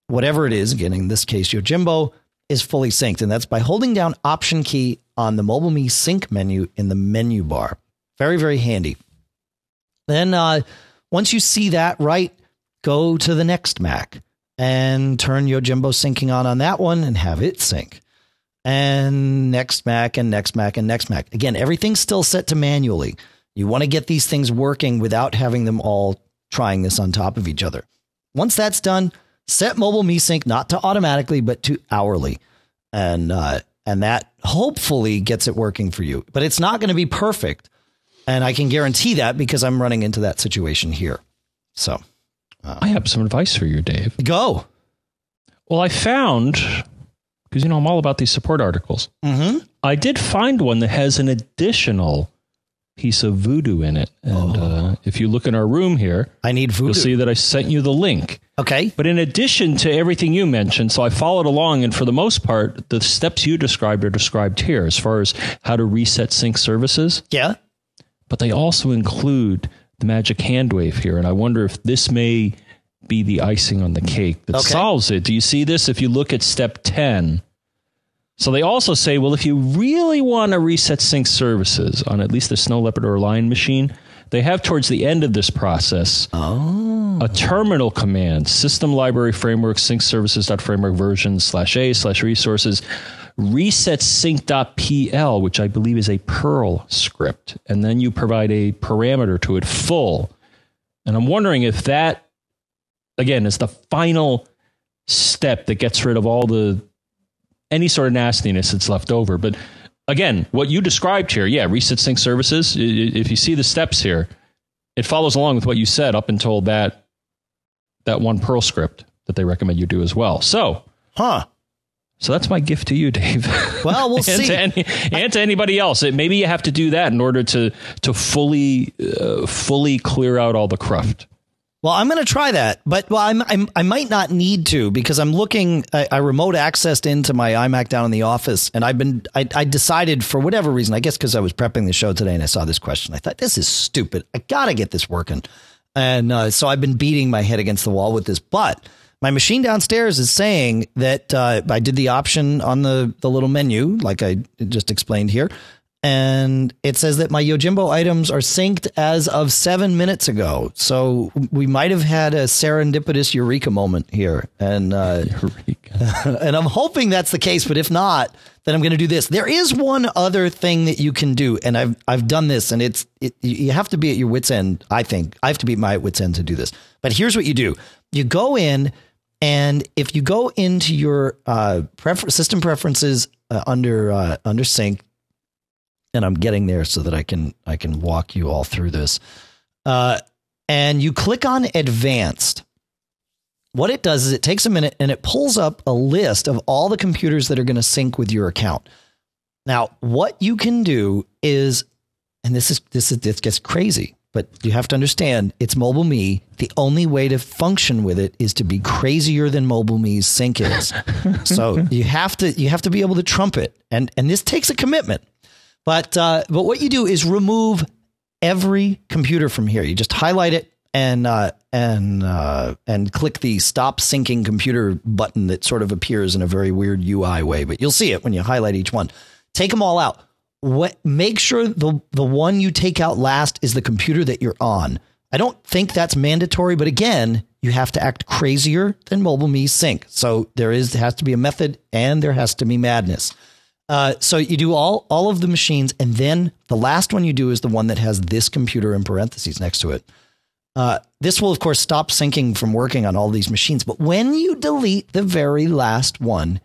whatever it is, again, in this case, Yojimbo is fully synced. And that's by holding down Option key on the Mobile Me sync menu in the menu bar. Very, very handy. Then uh, once you see that right, go to the next Mac and turn Yojimbo syncing on on that one and have it sync. And next Mac and next Mac and next Mac. Again, everything's still set to manually. You want to get these things working without having them all trying this on top of each other. Once that's done, set mobile me sync not to automatically, but to hourly. And, uh, and that hopefully gets it working for you, but it's not going to be perfect. And I can guarantee that because I'm running into that situation here. So I have some advice for you, Dave. go. Well, I found because you know I'm all about these support articles. Mm-hmm. I did find one that has an additional piece of voodoo in it, and uh, if you look in our room here, I need voodoo. you'll see that I sent you the link. Okay. But in addition to everything you mentioned, so I followed along, and for the most part, the steps you described are described here as far as how to reset sync services. Yeah. But they also include the magic hand wave here, and I wonder if this may be the icing on the cake that Okay. solves it. Do you see this? If you look at step ten. So they also say, well, if you really want to reset sync services on at least the Snow Leopard or Lion machine, they have towards the end of this process oh. a terminal command, system library framework, sync services.framework version slash a slash resources, reset sync.pl, which I believe is a Perl script. And then you provide a parameter to it full. And I'm wondering if that, again, is the final step that gets rid of all the any sort of nastiness that's left over. But again, what you described here, yeah, reset sync services. If you see the steps here, it follows along with what you said up until that that one Perl script that they recommend you do as well. So, Huh. So that's my gift to you, Dave. Well, we'll and see. To any, and to anybody else, it, maybe you have to do that in order to to fully uh, fully clear out all the cruft. Well, I'm going to try that, but well, I'm, I'm I might not need to because I'm looking. I, I remote accessed into my iMac down in the office, and I've been. I, I decided for whatever reason, I guess because I was prepping the show today and I saw this question, I thought this is stupid. I got to get this working, and uh, so I've been beating my head against the wall with this. But my machine downstairs is saying that uh, I did the option on the the little menu, like I just explained here, and it says that my Yojimbo items are synced as of seven minutes ago. So we might have had a serendipitous eureka moment here, and uh, and I'm hoping that's the case. But if not, then I'm going to do this. There is one other thing that you can do, and I've I've done this, and it's it, you have to be at your wits end. I think I have to be at my wits end to do this. But here's what you do: you go in, and if you go into your uh, prefer- system preferences uh, under uh, under sync, and I'm getting there so that I can I can walk you all through this. Uh, and you click on advanced. What it does is it takes a minute and it pulls up a list of all the computers that are going to sync with your account. Now, what you can do is, and this is this is this gets crazy, but you have to understand it's mobile me. The only way to function with it is to be crazier than mobile me's sync is. so you have to you have to be able to trump it, and and this takes a commitment. But uh, but what you do is remove every computer from here. You just highlight it and uh, and uh, and click the stop syncing computer button that sort of appears in a very weird UI way. But you'll see it when you highlight each one. Take them all out. What make sure the the one you take out last is the computer that you're on. I don't think that's mandatory, but again, you have to act crazier than mobile me sync. So there is has to be a method and there has to be madness. Uh, so you do all all of the machines, and then the last one you do is the one that has this computer in parentheses next to it. Uh, this will, of course, stop syncing from working on all these machines. But when you delete the very last one,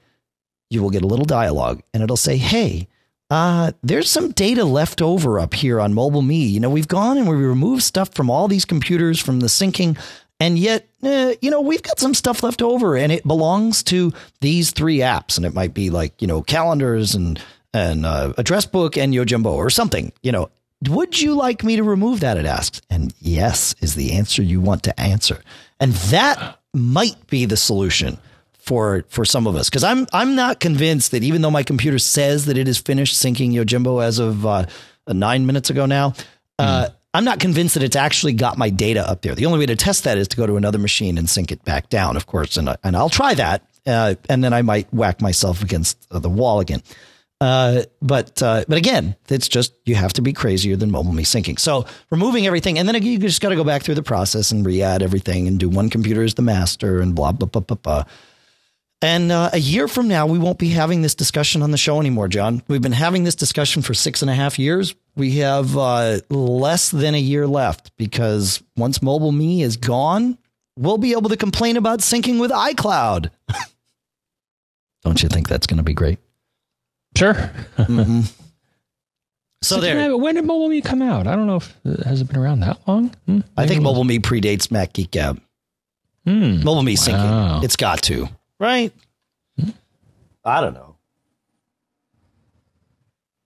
you will get a little dialogue, and it'll say, "Hey, uh, there's some data left over up here on Mobile Me. You know, we've gone and we removed stuff from all these computers from the syncing." And yet, eh, you know, we've got some stuff left over, and it belongs to these three apps, and it might be like you know calendars and and uh, address book and Yojimbo or something. You know, would you like me to remove that? It asks, and yes is the answer you want to answer, and that might be the solution for for some of us because I'm I'm not convinced that even though my computer says that it is finished syncing Yojimbo as of uh, nine minutes ago now. Uh, I'm not convinced that it's actually got my data up there. The only way to test that is to go to another machine and sync it back down, of course, and I- and I'll try that, uh, and then I might whack myself against the wall again. Uh, but uh, but again, it's just you have to be crazier than mobile me syncing. So removing everything, and then you just got to go back through the process and re-add everything, and do one computer as the master, and blah blah blah blah blah. And uh, a year from now, we won't be having this discussion on the show anymore, John. We've been having this discussion for six and a half years. We have uh, less than a year left because once Mobile Me is gone, we'll be able to complain about syncing with iCloud. Don't you think that's going to be great? Sure. Mm-hmm. So there. When did Mobile Me come out? I don't know if uh, has it been around that long. Hmm? I think Mobile Me predates Mac Geek Gab. Hmm. Mobile Me syncing. Wow. It's got to, right? I don't know.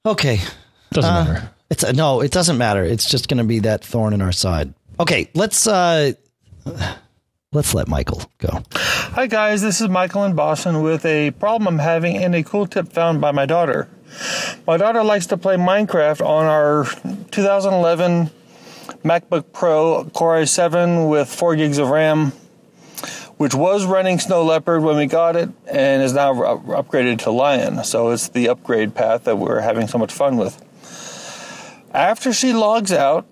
Okay. Doesn't uh, matter. It's a, no, it doesn't matter. It's just going to be that thorn in our side. Okay, let's uh let's let Michael go. Hi guys, this is Michael in Boston with a problem I'm having and a cool tip found by my daughter. My daughter likes to play Minecraft on our 2011 MacBook Pro Core i7 with 4 gigs of RAM, which was running Snow Leopard when we got it and is now upgraded to Lion. So it's the upgrade path that we're having so much fun with. After she logs out,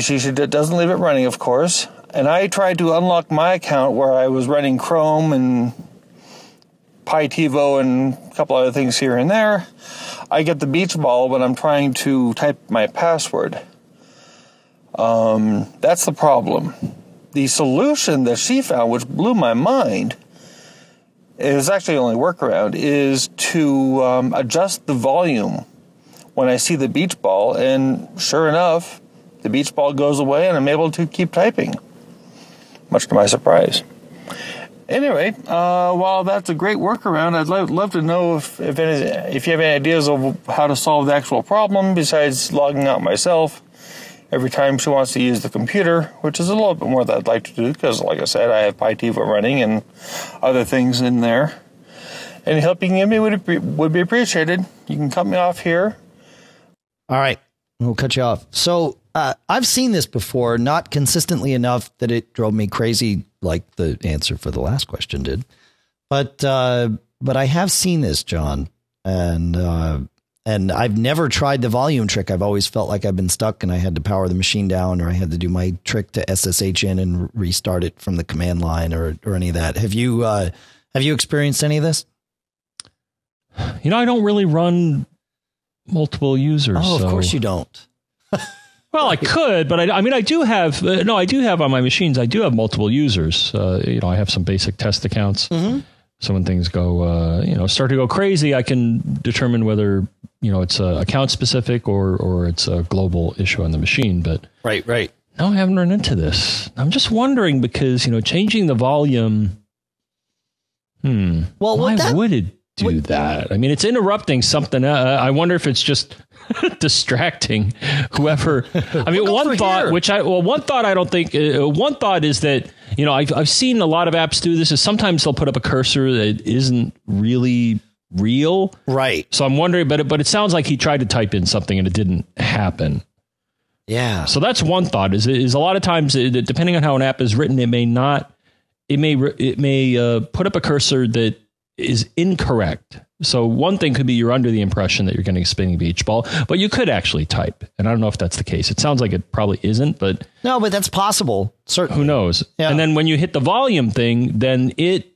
she, doesn't leave it running, of course, and I tried to unlock my account where I was running Chrome and PyTivo and a couple other things here and there. I get the beach ball when I'm trying to type my password. Um, that's the problem. The solution that she found, which blew my mind, is actually the only workaround, is to um, adjust the volume when I see the beach ball, and sure enough, the beach ball goes away and I'm able to keep typing, much to my surprise. Anyway, uh, while that's a great workaround, I'd love, love to know if if, any, if you have any ideas of how to solve the actual problem besides logging out myself every time she wants to use the computer, which is a little bit more that I'd like to do because, like I said, I have PyTivo running and other things in there. Any help you can give me would be, would be appreciated. You can cut me off here. All right, we'll cut you off. So uh, I've seen this before, not consistently enough that it drove me crazy, like the answer for the last question did. But uh, but I have seen this, John, and uh, and I've never tried the volume trick. I've always felt like I've been stuck, and I had to power the machine down, or I had to do my trick to SSH in and restart it from the command line, or or any of that. Have you uh, have you experienced any of this? You know, I don't really run multiple users. Oh, of so. course you don't. Well, I could, but I, I mean, I do have uh, no, I do have on my machines. I do have multiple users. Uh, you know, I have some basic test accounts. Mm-hmm. So when things go, uh, you know, start to go crazy, I can determine whether you know it's a account specific or or it's a global issue on the machine. But right, right. No, I haven't run into this. I'm just wondering because you know, changing the volume. Hmm. Well, why that, would it do what, that? I mean, it's interrupting something. Uh, I wonder if it's just distracting whoever. I mean one thought here. which i well one thought i don't think uh, one thought is that you know I've, I've seen a lot of apps do this is sometimes they'll put up a cursor that isn't really real. Right. So i'm wondering but it, but it sounds like he tried to type in something and it didn't happen. Yeah. So that's one thought is is a lot of times uh, depending on how an app is written it may not it may it may uh, put up a cursor that is incorrect so one thing could be you're under the impression that you're getting a spinning beach ball, but you could actually type. And I don't know if that's the case. It sounds like it probably isn't, but no, but that's possible. Certainly. Who knows? Yeah. And then when you hit the volume thing, then it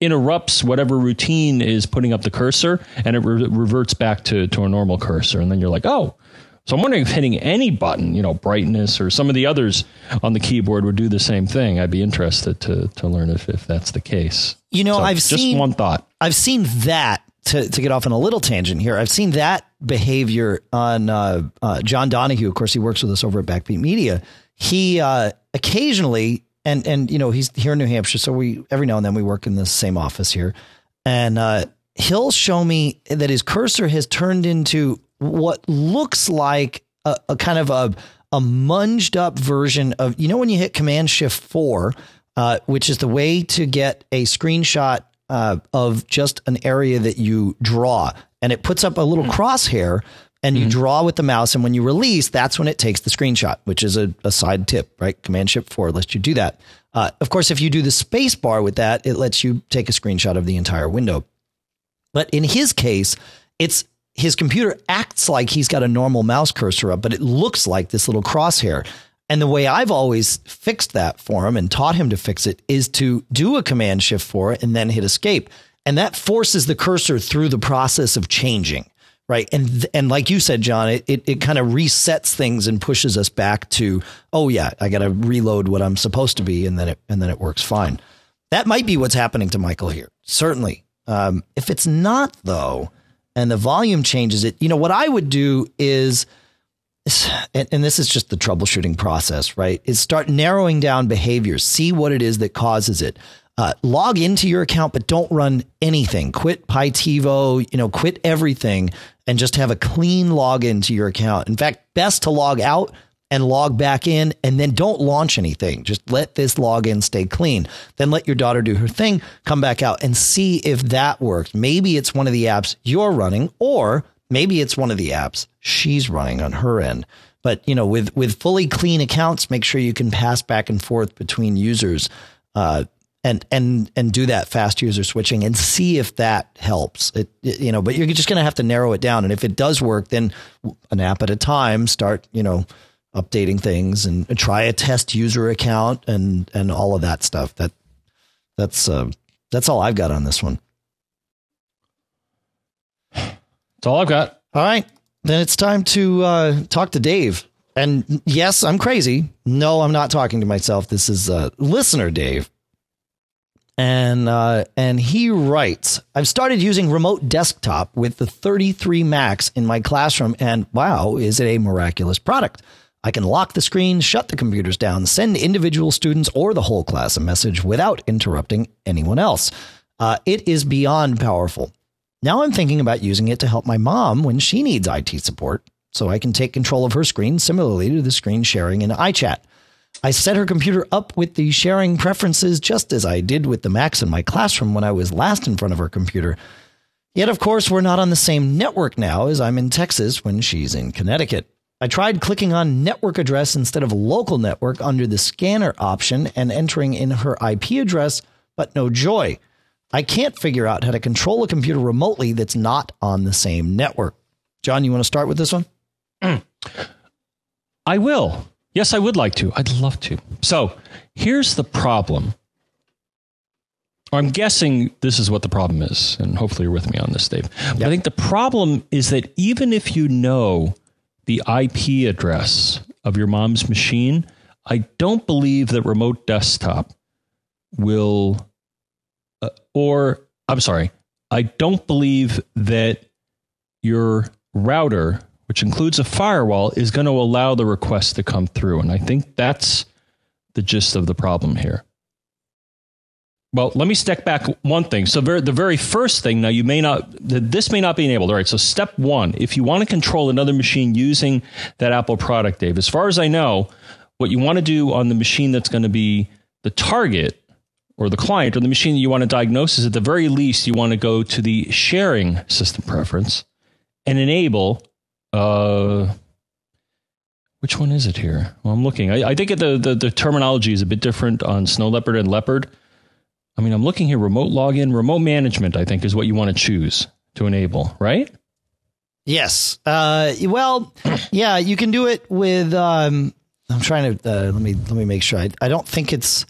interrupts whatever routine is putting up the cursor and it re- reverts back to, to a normal cursor. And then you're like, oh, so I'm wondering if hitting any button, you know, brightness or some of the others on the keyboard would do the same thing. I'd be interested to to learn if, if that's the case. You know, so I've just seen one thought. I've seen that to, to get off on a little tangent here. I've seen that behavior on uh, uh, John Donahue. Of course, he works with us over at Backbeat Media. He uh, occasionally, and and you know, he's here in New Hampshire, so we every now and then we work in the same office here, and uh, he'll show me that his cursor has turned into what looks like a, a kind of a a munged up version of you know when you hit Command Shift four, uh, which is the way to get a screenshot uh, of just an area that you draw, and it puts up a little crosshair. And you mm-hmm. draw with the mouse, and when you release, that's when it takes the screenshot, which is a, a side tip, right? Command Shift Four lets you do that. Uh, of course, if you do the space bar with that, it lets you take a screenshot of the entire window. But in his case, it's his computer acts like he's got a normal mouse cursor up, but it looks like this little crosshair. And the way I've always fixed that four him and taught him to fix it is to do a command shift for it and then hit escape. And that forces the cursor through the process of changing, right? And and like you said, John, it it, it kind of resets things and pushes us back to, oh yeah, I got to reload what I'm supposed to be, and then it and then it works fine. That might be what's happening to Michael here. Certainly, um, if it's not though, and the volume changes it, you know what I would do is. And, and this is just the troubleshooting process, right? Is start narrowing down behaviors, see what it is that causes it. Uh, log into your account, but don't run anything. Quit PyTivo, you know, quit everything and just have a clean login to your account. In fact, best to log out and log back in and then don't launch anything. Just let this login stay clean. Then let your daughter do her thing, come back out and see if that works. Maybe it's one of the apps you're running or maybe it's one of the apps she's running on her end. But you know, with with fully clean accounts, make sure you can pass back and forth between users. Uh, and and and do that fast user switching and see if that helps. It, it you know, but you're just going to have to narrow it down. And if it does work, then an app at a time. Start you know updating things and, and try a test user account and and all of that stuff. That that's uh, that's all I've got on this one. That's all I've got. All right, then it's time to uh, talk to Dave. And yes, I'm crazy. No, I'm not talking to myself. This is uh, listener Dave and uh, and he writes, "I've started using remote desktop with the 33 Macs in my classroom, and wow, is it a miraculous product! I can lock the screen, shut the computers down, send individual students or the whole class a message without interrupting anyone else. Uh, it is beyond powerful. Now I'm thinking about using it to help my mom when she needs IT support, so I can take control of her screen, similarly to the screen sharing in iChat." I set her computer up with the sharing preferences just as I did with the Macs in my classroom when I was last in front of her computer. Yet, of course, we're not on the same network now as I'm in Texas when she's in Connecticut. I tried clicking on network address instead of local network under the scanner option and entering in her IP address, but no joy. I can't figure out how to control a computer remotely that's not on the same network. John, you want to start with this one? Mm. I will. Yes, I would like to. I'd love to. So here's the problem. I'm guessing this is what the problem is, and hopefully you're with me on this, Dave. Yep. I think the problem is that even if you know the IP address of your mom's machine, I don't believe that remote desktop will, uh, or I'm sorry, I don't believe that your router which includes a firewall, is going to allow the request to come through. And I think that's the gist of the problem here. Well, let me step back one thing. So the very first thing, now you may not, this may not be enabled. All right. So step one, if you want to control another machine using that Apple product, Dave, as far as I know, what you want to do on the machine that's going to be the target or the client or the machine that you want to diagnose is at the very least, you want to go to the sharing system preference and enable uh, which one is it here? Well, I'm looking. I, I think the, the, the terminology is a bit different on Snow Leopard and Leopard. I mean, I'm looking here. Remote login, remote management. I think is what you want to choose to enable, right? Yes. Uh, well, yeah, you can do it with. Um, I'm trying to uh, let me let me make sure. I, I don't think it's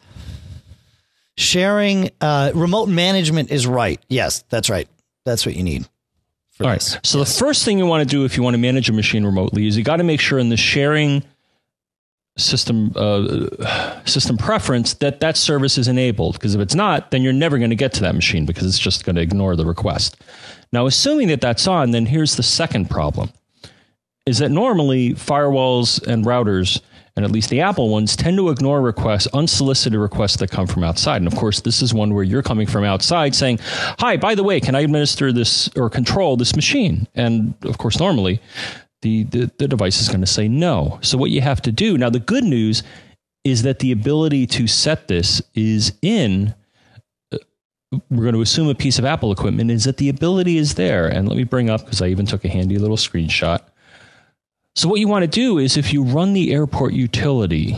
sharing. Uh, remote management is right. Yes, that's right. That's what you need. All right. So yes. the first thing you want to do if you want to manage a machine remotely is you got to make sure in the sharing system uh, system preference that that service is enabled because if it's not then you're never going to get to that machine because it's just going to ignore the request now assuming that that's on then here's the second problem is that normally firewalls and routers and at least the Apple ones tend to ignore requests, unsolicited requests that come from outside. And of course, this is one where you're coming from outside saying, Hi, by the way, can I administer this or control this machine? And of course, normally the, the, the device is going to say no. So, what you have to do now, the good news is that the ability to set this is in uh, we're going to assume a piece of Apple equipment is that the ability is there. And let me bring up, because I even took a handy little screenshot. So what you want to do is if you run the airport utility,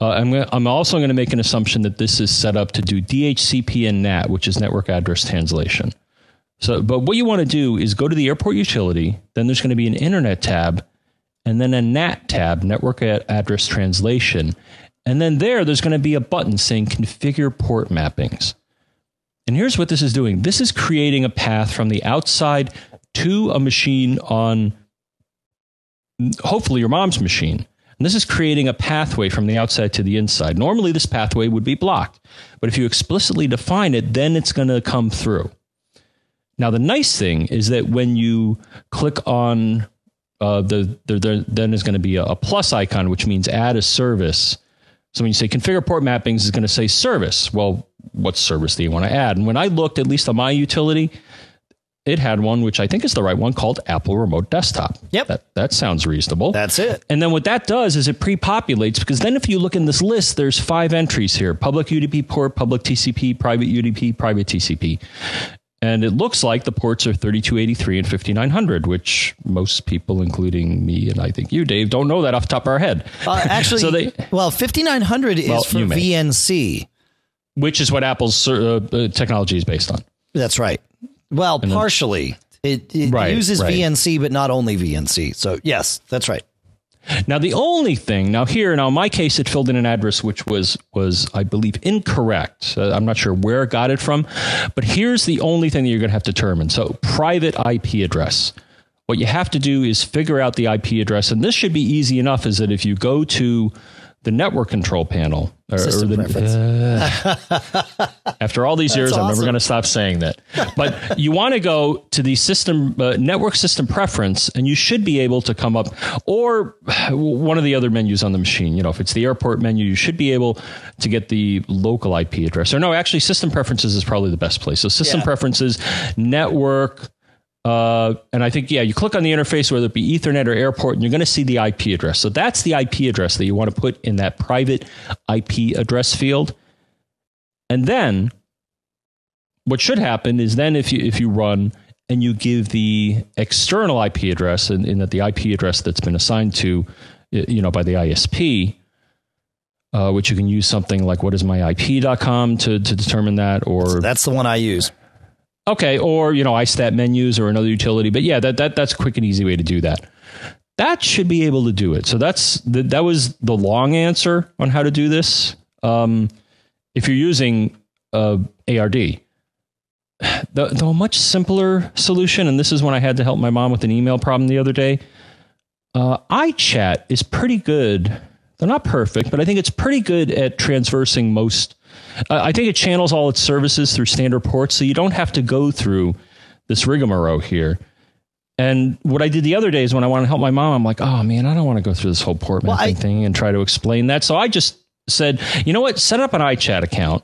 uh, I'm, gonna, I'm also going to make an assumption that this is set up to do DHCP and NAT, which is network address translation. So, but what you want to do is go to the airport utility. Then there's going to be an internet tab, and then a NAT tab, network address translation, and then there there's going to be a button saying configure port mappings. And here's what this is doing. This is creating a path from the outside to a machine on hopefully your mom's machine. And this is creating a pathway from the outside to the inside. Normally, this pathway would be blocked, but if you explicitly define it, then it's going to come through. Now, the nice thing is that when you click on uh, the, the, the, then there's going to be a, a plus icon, which means add a service. So when you say configure port mappings, it's going to say service. Well, what service do you want to add? And when I looked, at least on my utility, it had one which I think is the right one called Apple Remote Desktop. Yep. That, that sounds reasonable. That's it. And then what that does is it pre-populates because then if you look in this list, there's five entries here: public UDP port, public TCP, private UDP, private TCP. And it looks like the ports are 3283 and 5900, which most people, including me and I think you, Dave, don't know that off the top of our head. Uh, actually, So they- well, 5900 is Well, for. VNC. Which is what Apple's uh, uh, technology is based on. That's right. Well, partially. It, it Right, uses right. VNC, but not only VNC. So, yes, that's right. Now the only thing now here now in my case it filled in an address which was was I believe incorrect. Uh, I'm not sure where it got it from, but here's the only thing that you're going to have to determine. So private IP address. What you have to do is figure out the IP address, and this should be easy enough. Is that if you go to the network control panel or, or the, preference. after all these years, I'm never going to stop saying that. But you want to go to the system uh, network system preference, and you should be able to come up, or one of the other menus on the machine. You know, if it's the airport menu, you should be able to get the local IP address. Or no, actually, system preferences is probably the best place. So system Yeah. preferences, network. Uh, and I think, yeah, you click on the interface, whether it be Ethernet or airport, and you're going to see the IP address. So that's the IP address that you want to put in that private IP address field. And then what should happen is then if you if you run and you give the external IP address and in that the IP address that's been assigned to you know by the ISP uh, which you can use something like what is my IP.com to to determine that or That's the one I use. Okay, or you know, iStat menus or another utility. But yeah, that, that that's a quick and easy way to do that. That should be able to do it. So that's the, that was the long answer on how to do this. Um, if you're using uh, ARD, the, the much simpler solution, and this is when I had to help my mom with an email problem the other day. Uh, iChat is pretty good. They're not perfect, but I think it's pretty good at transversing most. Uh, I think it channels all its services through standard ports, so you don't have to go through this rigmarole here. And what I did the other day is when I want to help my mom, I'm like, oh man, I don't want to go through this whole port Well, mapping I- thing and try to explain that. So I just said, you know what? Set up an iChat account.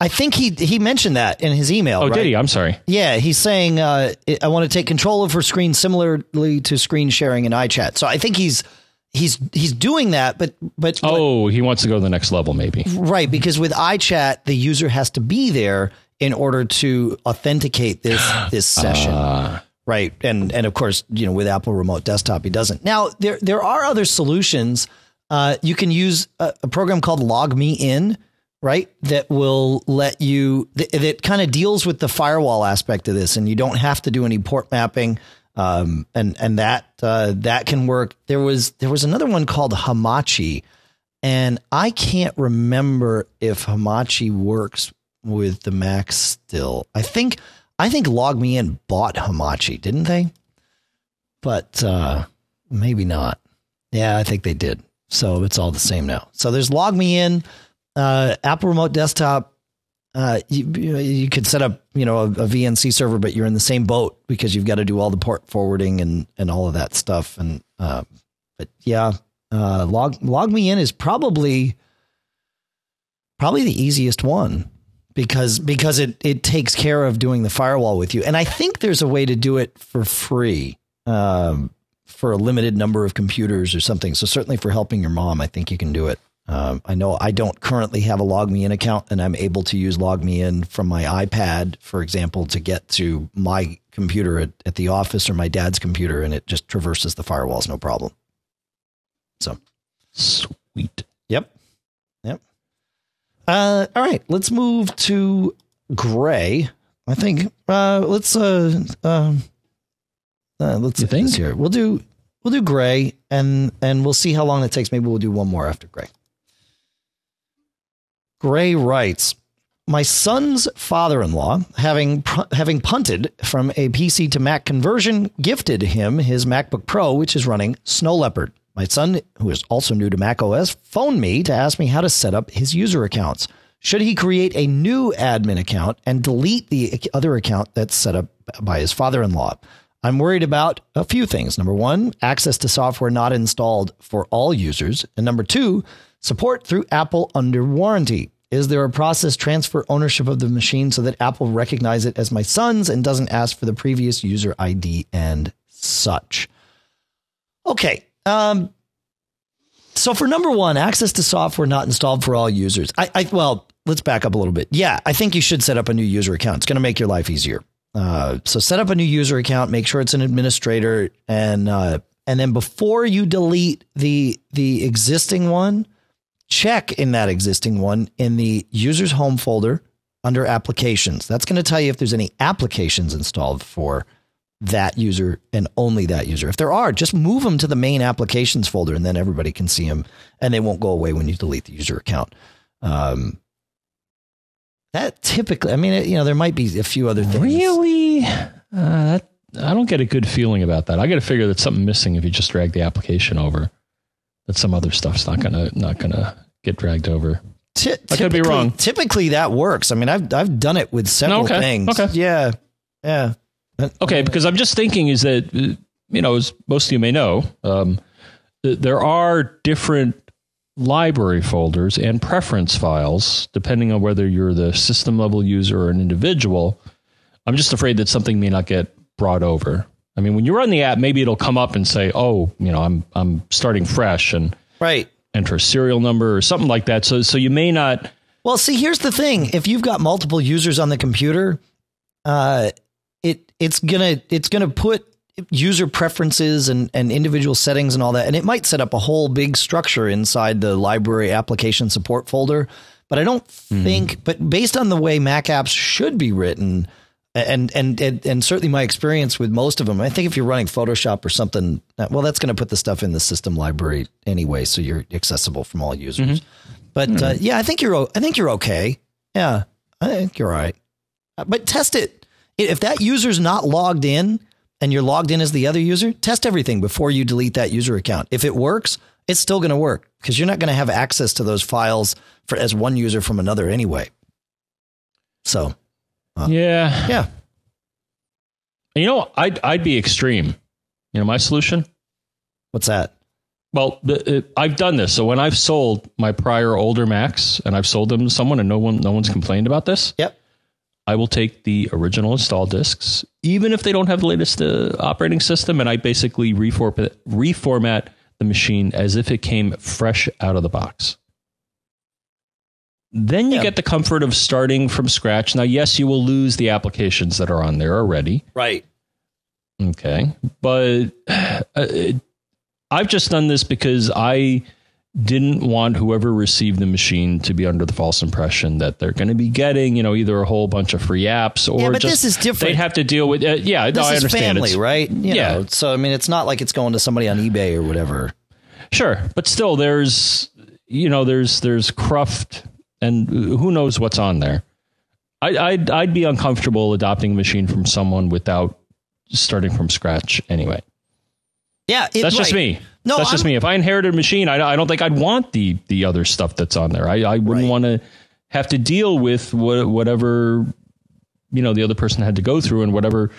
I think he he mentioned that in his email. Oh, right? did he? I'm sorry. Yeah, he's saying uh, I want to take control of her screen similarly to screen sharing in iChat. So I think he's he's he's doing that, but but Oh, he wants to go to the next level, maybe. right because with iChat the user has to be there in order to authenticate this this session. Ah. Right. And and of course, you know, with Apple Remote Desktop, he doesn't. Now, there there are other solutions. Uh, you can use a, a program called Log Me In, right? That will let you that, that kind of deals with the firewall aspect of this, and you don't have to do any port mapping. Um, and and that uh, that can work. There was there was another one called Hamachi, and I can't remember if Hamachi works with the Mac still. I think I think Log Me In bought Hamachi, didn't they? But uh, maybe not. Yeah, I think they did. So it's all the same now. So there's Log Me In, uh, Apple Remote Desktop. Uh, you, you could set up, you know, a, a VNC server, but you're in the same boat because you've got to do all the port forwarding and and all of that stuff. And uh, but yeah, uh, log log me in is probably probably the easiest one because because it it takes care of doing the firewall with you. And I think there's a way to do it for free um, for a limited number of computers or something. So certainly for helping your mom, I think you can do it. Um, I know I don't currently have a LogMeIn account, and I'm able to use LogMeIn from my iPad, for example, to get to my computer at, at the office or my dad's computer, and it just traverses the firewalls, no problem. So, Sweet. yep, yep. Uh, all right, let's move to Gray. I think uh, let's uh, um, uh, let's You think? here. We'll do we'll do Gray, and and we'll see how long it takes. Maybe we'll do one more after Gray. Gray writes, my son's father-in-law, having having punted from a PC to Mac conversion, gifted him his MacBook Pro, which is running Snow Leopard. My son, who is also new to Mac OS, phoned me to ask me how to set up his user accounts. Should he create a new admin account and delete the other account that's set up by his father-in-law? I'm worried about a few things. Number one, access to software not installed for all users. And number two, support through Apple under warranty. Is there a process transfer ownership of the machine so that Apple recognize it as my son's and doesn't ask for the previous user ID and such? Okay. Um, so for number one, access to software not installed for all users. I, I well, let's back up a little bit. Yeah, I think you should set up a new user account. It's going to make your life easier. Uh, so set up a new user account, make sure it's an administrator, and uh, and then before you delete the the existing one, check in that existing one in the user's home folder under applications. That's going to tell you if there's any applications installed for that user and only that user. If there are, just move them to the main applications folder, and then everybody can see them, and they won't go away when you delete the user account. Um, that typically, I mean, you know, there might be a few other things. Really? Uh, that I don't get a good feeling about that. I got to figure that something missing if you just drag the application over. That some other stuff's not gonna not gonna get dragged over. T- I could be wrong. Typically, that works. I mean, I've I've done it with several Okay, things. okay. Yeah, yeah. Okay, because I'm just thinking is that uh, you know, as most of you may know, um, th- there are different library folders and preference files depending on whether you're the system level user or an individual. I'm just afraid that something may not get brought over. I mean, when you run the app, maybe it'll come up and say, "Oh, you know, I'm I'm starting fresh," and Right. enter a serial number or something like that. So so you may not. Well, see, here's the thing: if you've got multiple users on the computer, uh, it it's gonna it's gonna put user preferences and and individual settings and all that, and it might set up a whole big structure inside the library application support folder. But I don't think. But based on the way Mac apps should be written. And, and and and certainly my experience with most of them, I think if you're running Photoshop or something, uh, well, that's going to put the stuff in the system library anyway, so you're accessible from all users. But uh, yeah, I think you're o- I think you're okay. Yeah, I think you're all right. Uh, But test it. If that user's not logged in and you're logged in as the other user, test everything before you delete that user account. If it works, it's still going to work because you're not going to have access to those files for as one user from another anyway. So Yeah. yeah, You know, I'd I'd be extreme. You know, my solution. what's that? Well, it, I've done this. So when I've sold my prior older Macs and I've sold them to someone and no one no one's complained about this, Yep. I will take the original install disks, even if they don't have the latest uh, operating system, and I basically reformat reformat the machine as if it came fresh out of the box. Then you Yeah. get the comfort of starting from scratch. Now, yes, you will lose the applications that are on there already. Right. Okay. But uh, I've just done this because I didn't want whoever received the machine to be under the false impression that they're going to be getting, you know, either a whole bunch of free apps or Yeah, but just this is different. They'd have to deal with uh, yeah, This no, I is understand family, It's- right? You Yeah. know, so I mean, it's not like it's going to somebody on eBay or whatever. Sure, but still there's you know, there's there's cruft and who knows what's on there. I I'd I'd be uncomfortable adopting a machine from someone without starting from scratch anyway. Yeah, it- That's just me. No, that's just I'm- me. If I inherited a machine, I, I don't think I'd want the the other stuff that's on there. I, I wouldn't Right. want to have to deal with what, whatever you know the other person had to go through and whatever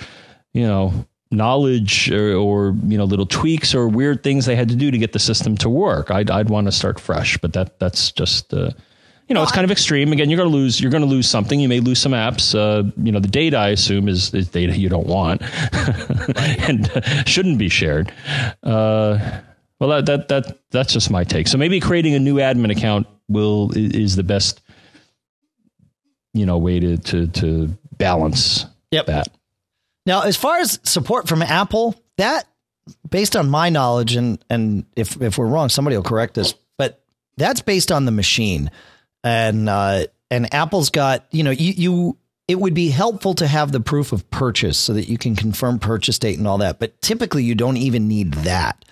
you know knowledge or, or you know little tweaks or weird things they had to do to get the system to work. I'd I'd want to start fresh, but that that's just. Uh, you know, it's kind of extreme. Again, you're going to lose. You're going to lose something. You may lose some apps. Uh, you know, the data I assume is, is data you don't want and uh, shouldn't be shared. Uh, well, that, that that that's just my take. So maybe creating a new admin account will is the best, you know, way to to to balance Yep. that. Now, as far as support from Apple, that based on my knowledge, and and if if we're wrong, somebody will correct us. But that's based on the machine, and uh, and Apple's got you know you you it would be helpful to have the proof of purchase so that you can confirm purchase date and all that. But typically, you don't even need that.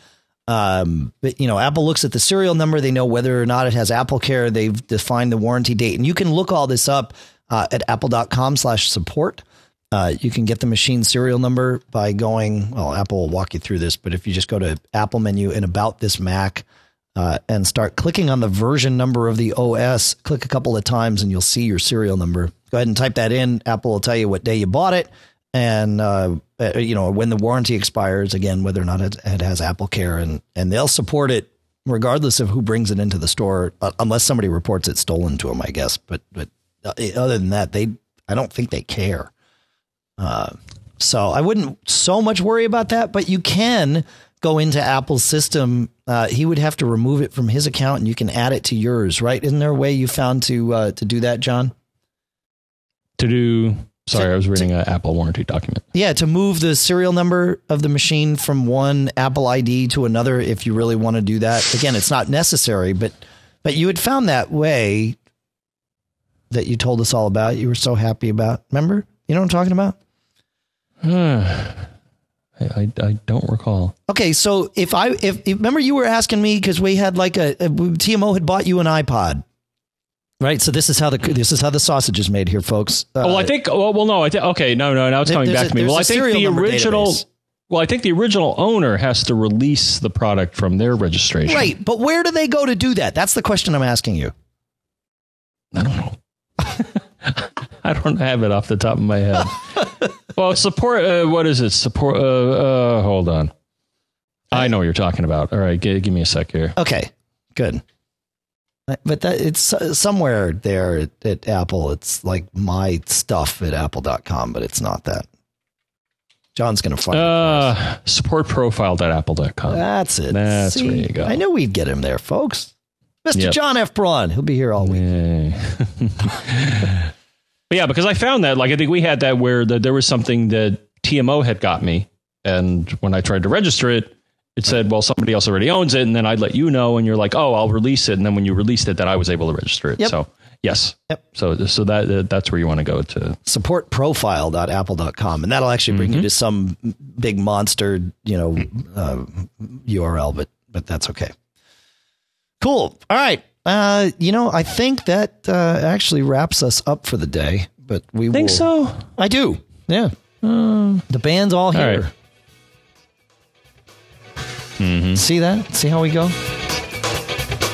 Um, but you know, Apple looks at the serial number. They know whether or not it has Apple Care. They've defined the warranty date, and you can look all this up uh, at apple.com slash support. Uh, you can get the machine serial number by going, well, Apple will walk you through this, but if you just go to Apple menu and about this Mac uh, and start clicking on the version number of the OS, click a couple of times and you'll see your serial number. Go ahead and type that in. Apple will tell you what day you bought it and, uh, uh you know, when the warranty expires, again, whether or not it, it has Apple Care, and, and they'll support it regardless of who brings it into the store, uh, unless somebody reports it stolen to them, I guess. But, but uh, other than that, they, I don't think they care. Uh, so I wouldn't so much worry about that, but you can go into Apple's system. Uh, he would have to remove it from his account, and you can add it to yours, right? Isn't there a way you found to uh, to do that, John? To do. Sorry, I was reading an Apple warranty document. Yeah, to move the serial number of the machine from one Apple ID to another, if you really want to do that. Again, it's not necessary, but but you had found that way that you told us all about. You were so happy about. Remember? You know what I'm talking about? I, I, I don't recall. Okay, so if I if, if remember you were asking me because we had like a, a TMO had bought you an iPod, right? So this is how the this is how the sausage is made here, folks. Uh, well, I think. Well, well no. I think. Okay, no, no. Now it's coming back a, to me. Well, I think the original. Database. Well, I think the original owner has to release the product from their registration. Right, but where do they go to do that? That's the question I'm asking you. I don't know. I don't have it off the top of my head. well, support. Uh, what is it? Support. Uh, uh, hold on. I know what you're talking about. All right, give, give me a sec here. Okay, good. But that it's somewhere there at, at Apple. It's like my stuff at apple.com, but it's not that. John's going to find uh, it. Supportprofile.apple.com. That's it. That's See, where you go. I knew we'd get him there, folks. Mr. Yep. John F. Braun. He'll be here all week. but yeah, because I found that, like, I think we had that where the, there was something that TMO had got me. And when I tried to register it, it said, well, somebody else already owns it. And then I'd let you know. And you're like, oh, I'll release it. And then when you released it, that I was able to register it. Yep. So, yes. Yep. So, so that uh, that's where you want to go to supportprofile.apple.com. And that'll actually bring mm-hmm. you to some big monster, you know, uh, URL, but, but that's okay. Cool. All right. Uh, you know, I think that uh, actually wraps us up for the day. But we think will, so. I do. Yeah. Uh, the band's all here. All right. mm-hmm. See that? See how we go?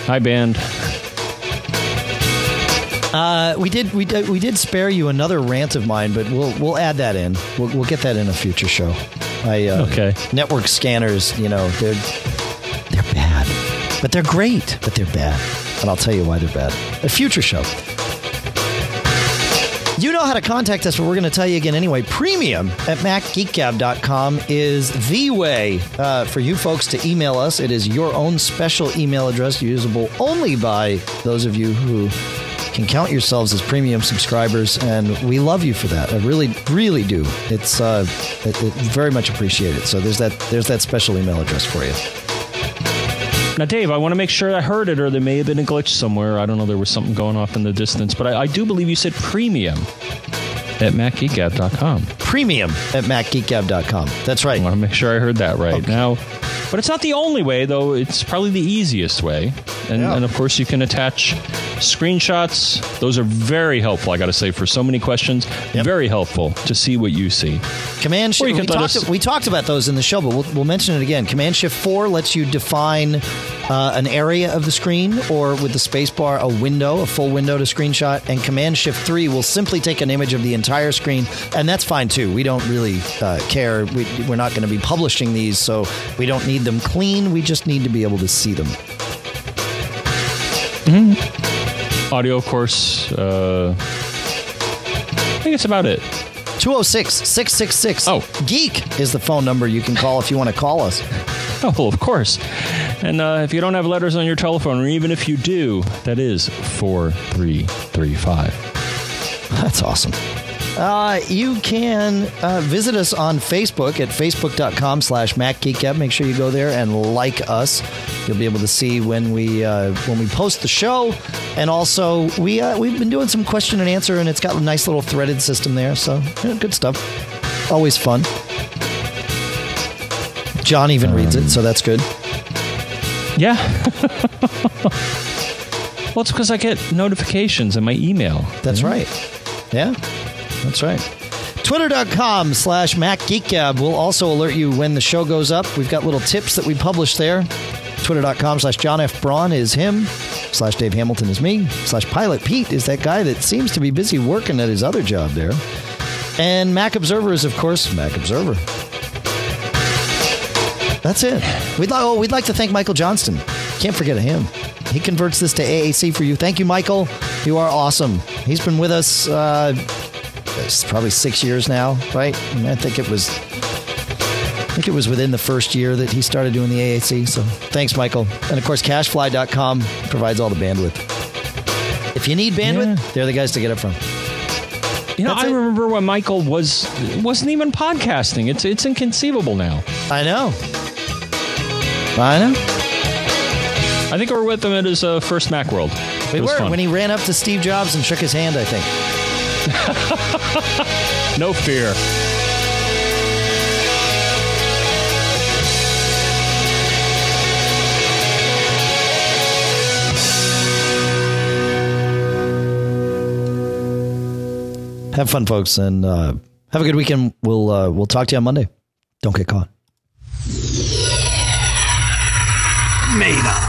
Hi, band. Uh, we did we did we did spare you another rant of mine, but we'll we'll add that in. We'll we'll get that in a future show. I uh, okay. Network scanners, you know, they're. But they're great, but they're bad. And I'll tell you why they're bad. A future show. You know how to contact us, but we're going to tell you again anyway. Premium at MacGeekGab.com is the way uh, for you folks to email us. It is your own special email address, usable only by those of you who can count yourselves as premium subscribers, and we love you for that. I really, really do. It's uh, it, it very much appreciated. So there's that there's that special email address for you. Now, Dave, I want to make sure I heard it, or there may have been a glitch somewhere. I don't know. There was something going off in the distance, but I, I do believe you said premium at MacGeekGab.com. Premium at MacGeekGab.com. That's right. I want to make sure I heard that right. Okay. Now, but it's not the only way, though. It's probably the easiest way. And, yeah. and of course, you can attach screenshots. Those are very helpful, I got to say, for so many questions. Yep. Very helpful to see what you see. Command Shift. We talked, us- we talked about those in the show, but we'll, we'll mention it again. Command Shift 4 lets you define uh, an area of the screen or with the spacebar a window, a full window to screenshot. And Command Shift 3 will simply take an image of the entire screen. And that's fine too. We don't really uh, care. We, we're not going to be publishing these, so we don't need them clean. We just need to be able to see them. Mm-hmm. Audio, of course. Uh, I think it's about it. 206 666. Oh. Geek is the phone number you can call if you want to call us. Oh, well, of course. And uh, if you don't have letters on your telephone, or even if you do, that is 4335. That's awesome. Uh, you can uh, visit us on Facebook at facebook.com slash MacGeekGab. Make sure you go there and like us. You'll be able to see when we uh, when we post the show. And also, we, uh, we've been doing some question and answer, and it's got a nice little threaded system there. So, yeah, good stuff. Always fun. John even um, reads it, so that's good. Yeah. well, it's because I get notifications in my email. That's right. Yeah, that's right. Twitter.com slash MacGeekGab will also alert you when the show goes up. We've got little tips that we publish there. Twitter.com slash John F. Braun is him. Slash Dave Hamilton is me. Slash Pilot Pete is that guy that seems to be busy working at his other job there. And Mac Observer is, of course, Mac Observer. That's it. We'd, li- oh, we'd like to thank Michael Johnston. Can't forget him. He converts this to AAC for you. Thank you, Michael. You are awesome. He's been with us uh, it's probably six years now, right? I think it was. I think it was within the first year that he started doing the AAC. So thanks, Michael. And of course, CacheFly.com provides all the bandwidth. If you need bandwidth, Yeah. they're the guys to get it from. You know, That's I it. remember when Michael was wasn't even podcasting. It's it's inconceivable now. I know. I know. I think we were with him at his uh, first Macworld. We were fun. when he ran up to Steve Jobs and shook his hand. I think. no fear. Have fun, folks, and uh, have a good weekend. We'll uh, we'll talk to you on Monday. Don't get caught. Made up.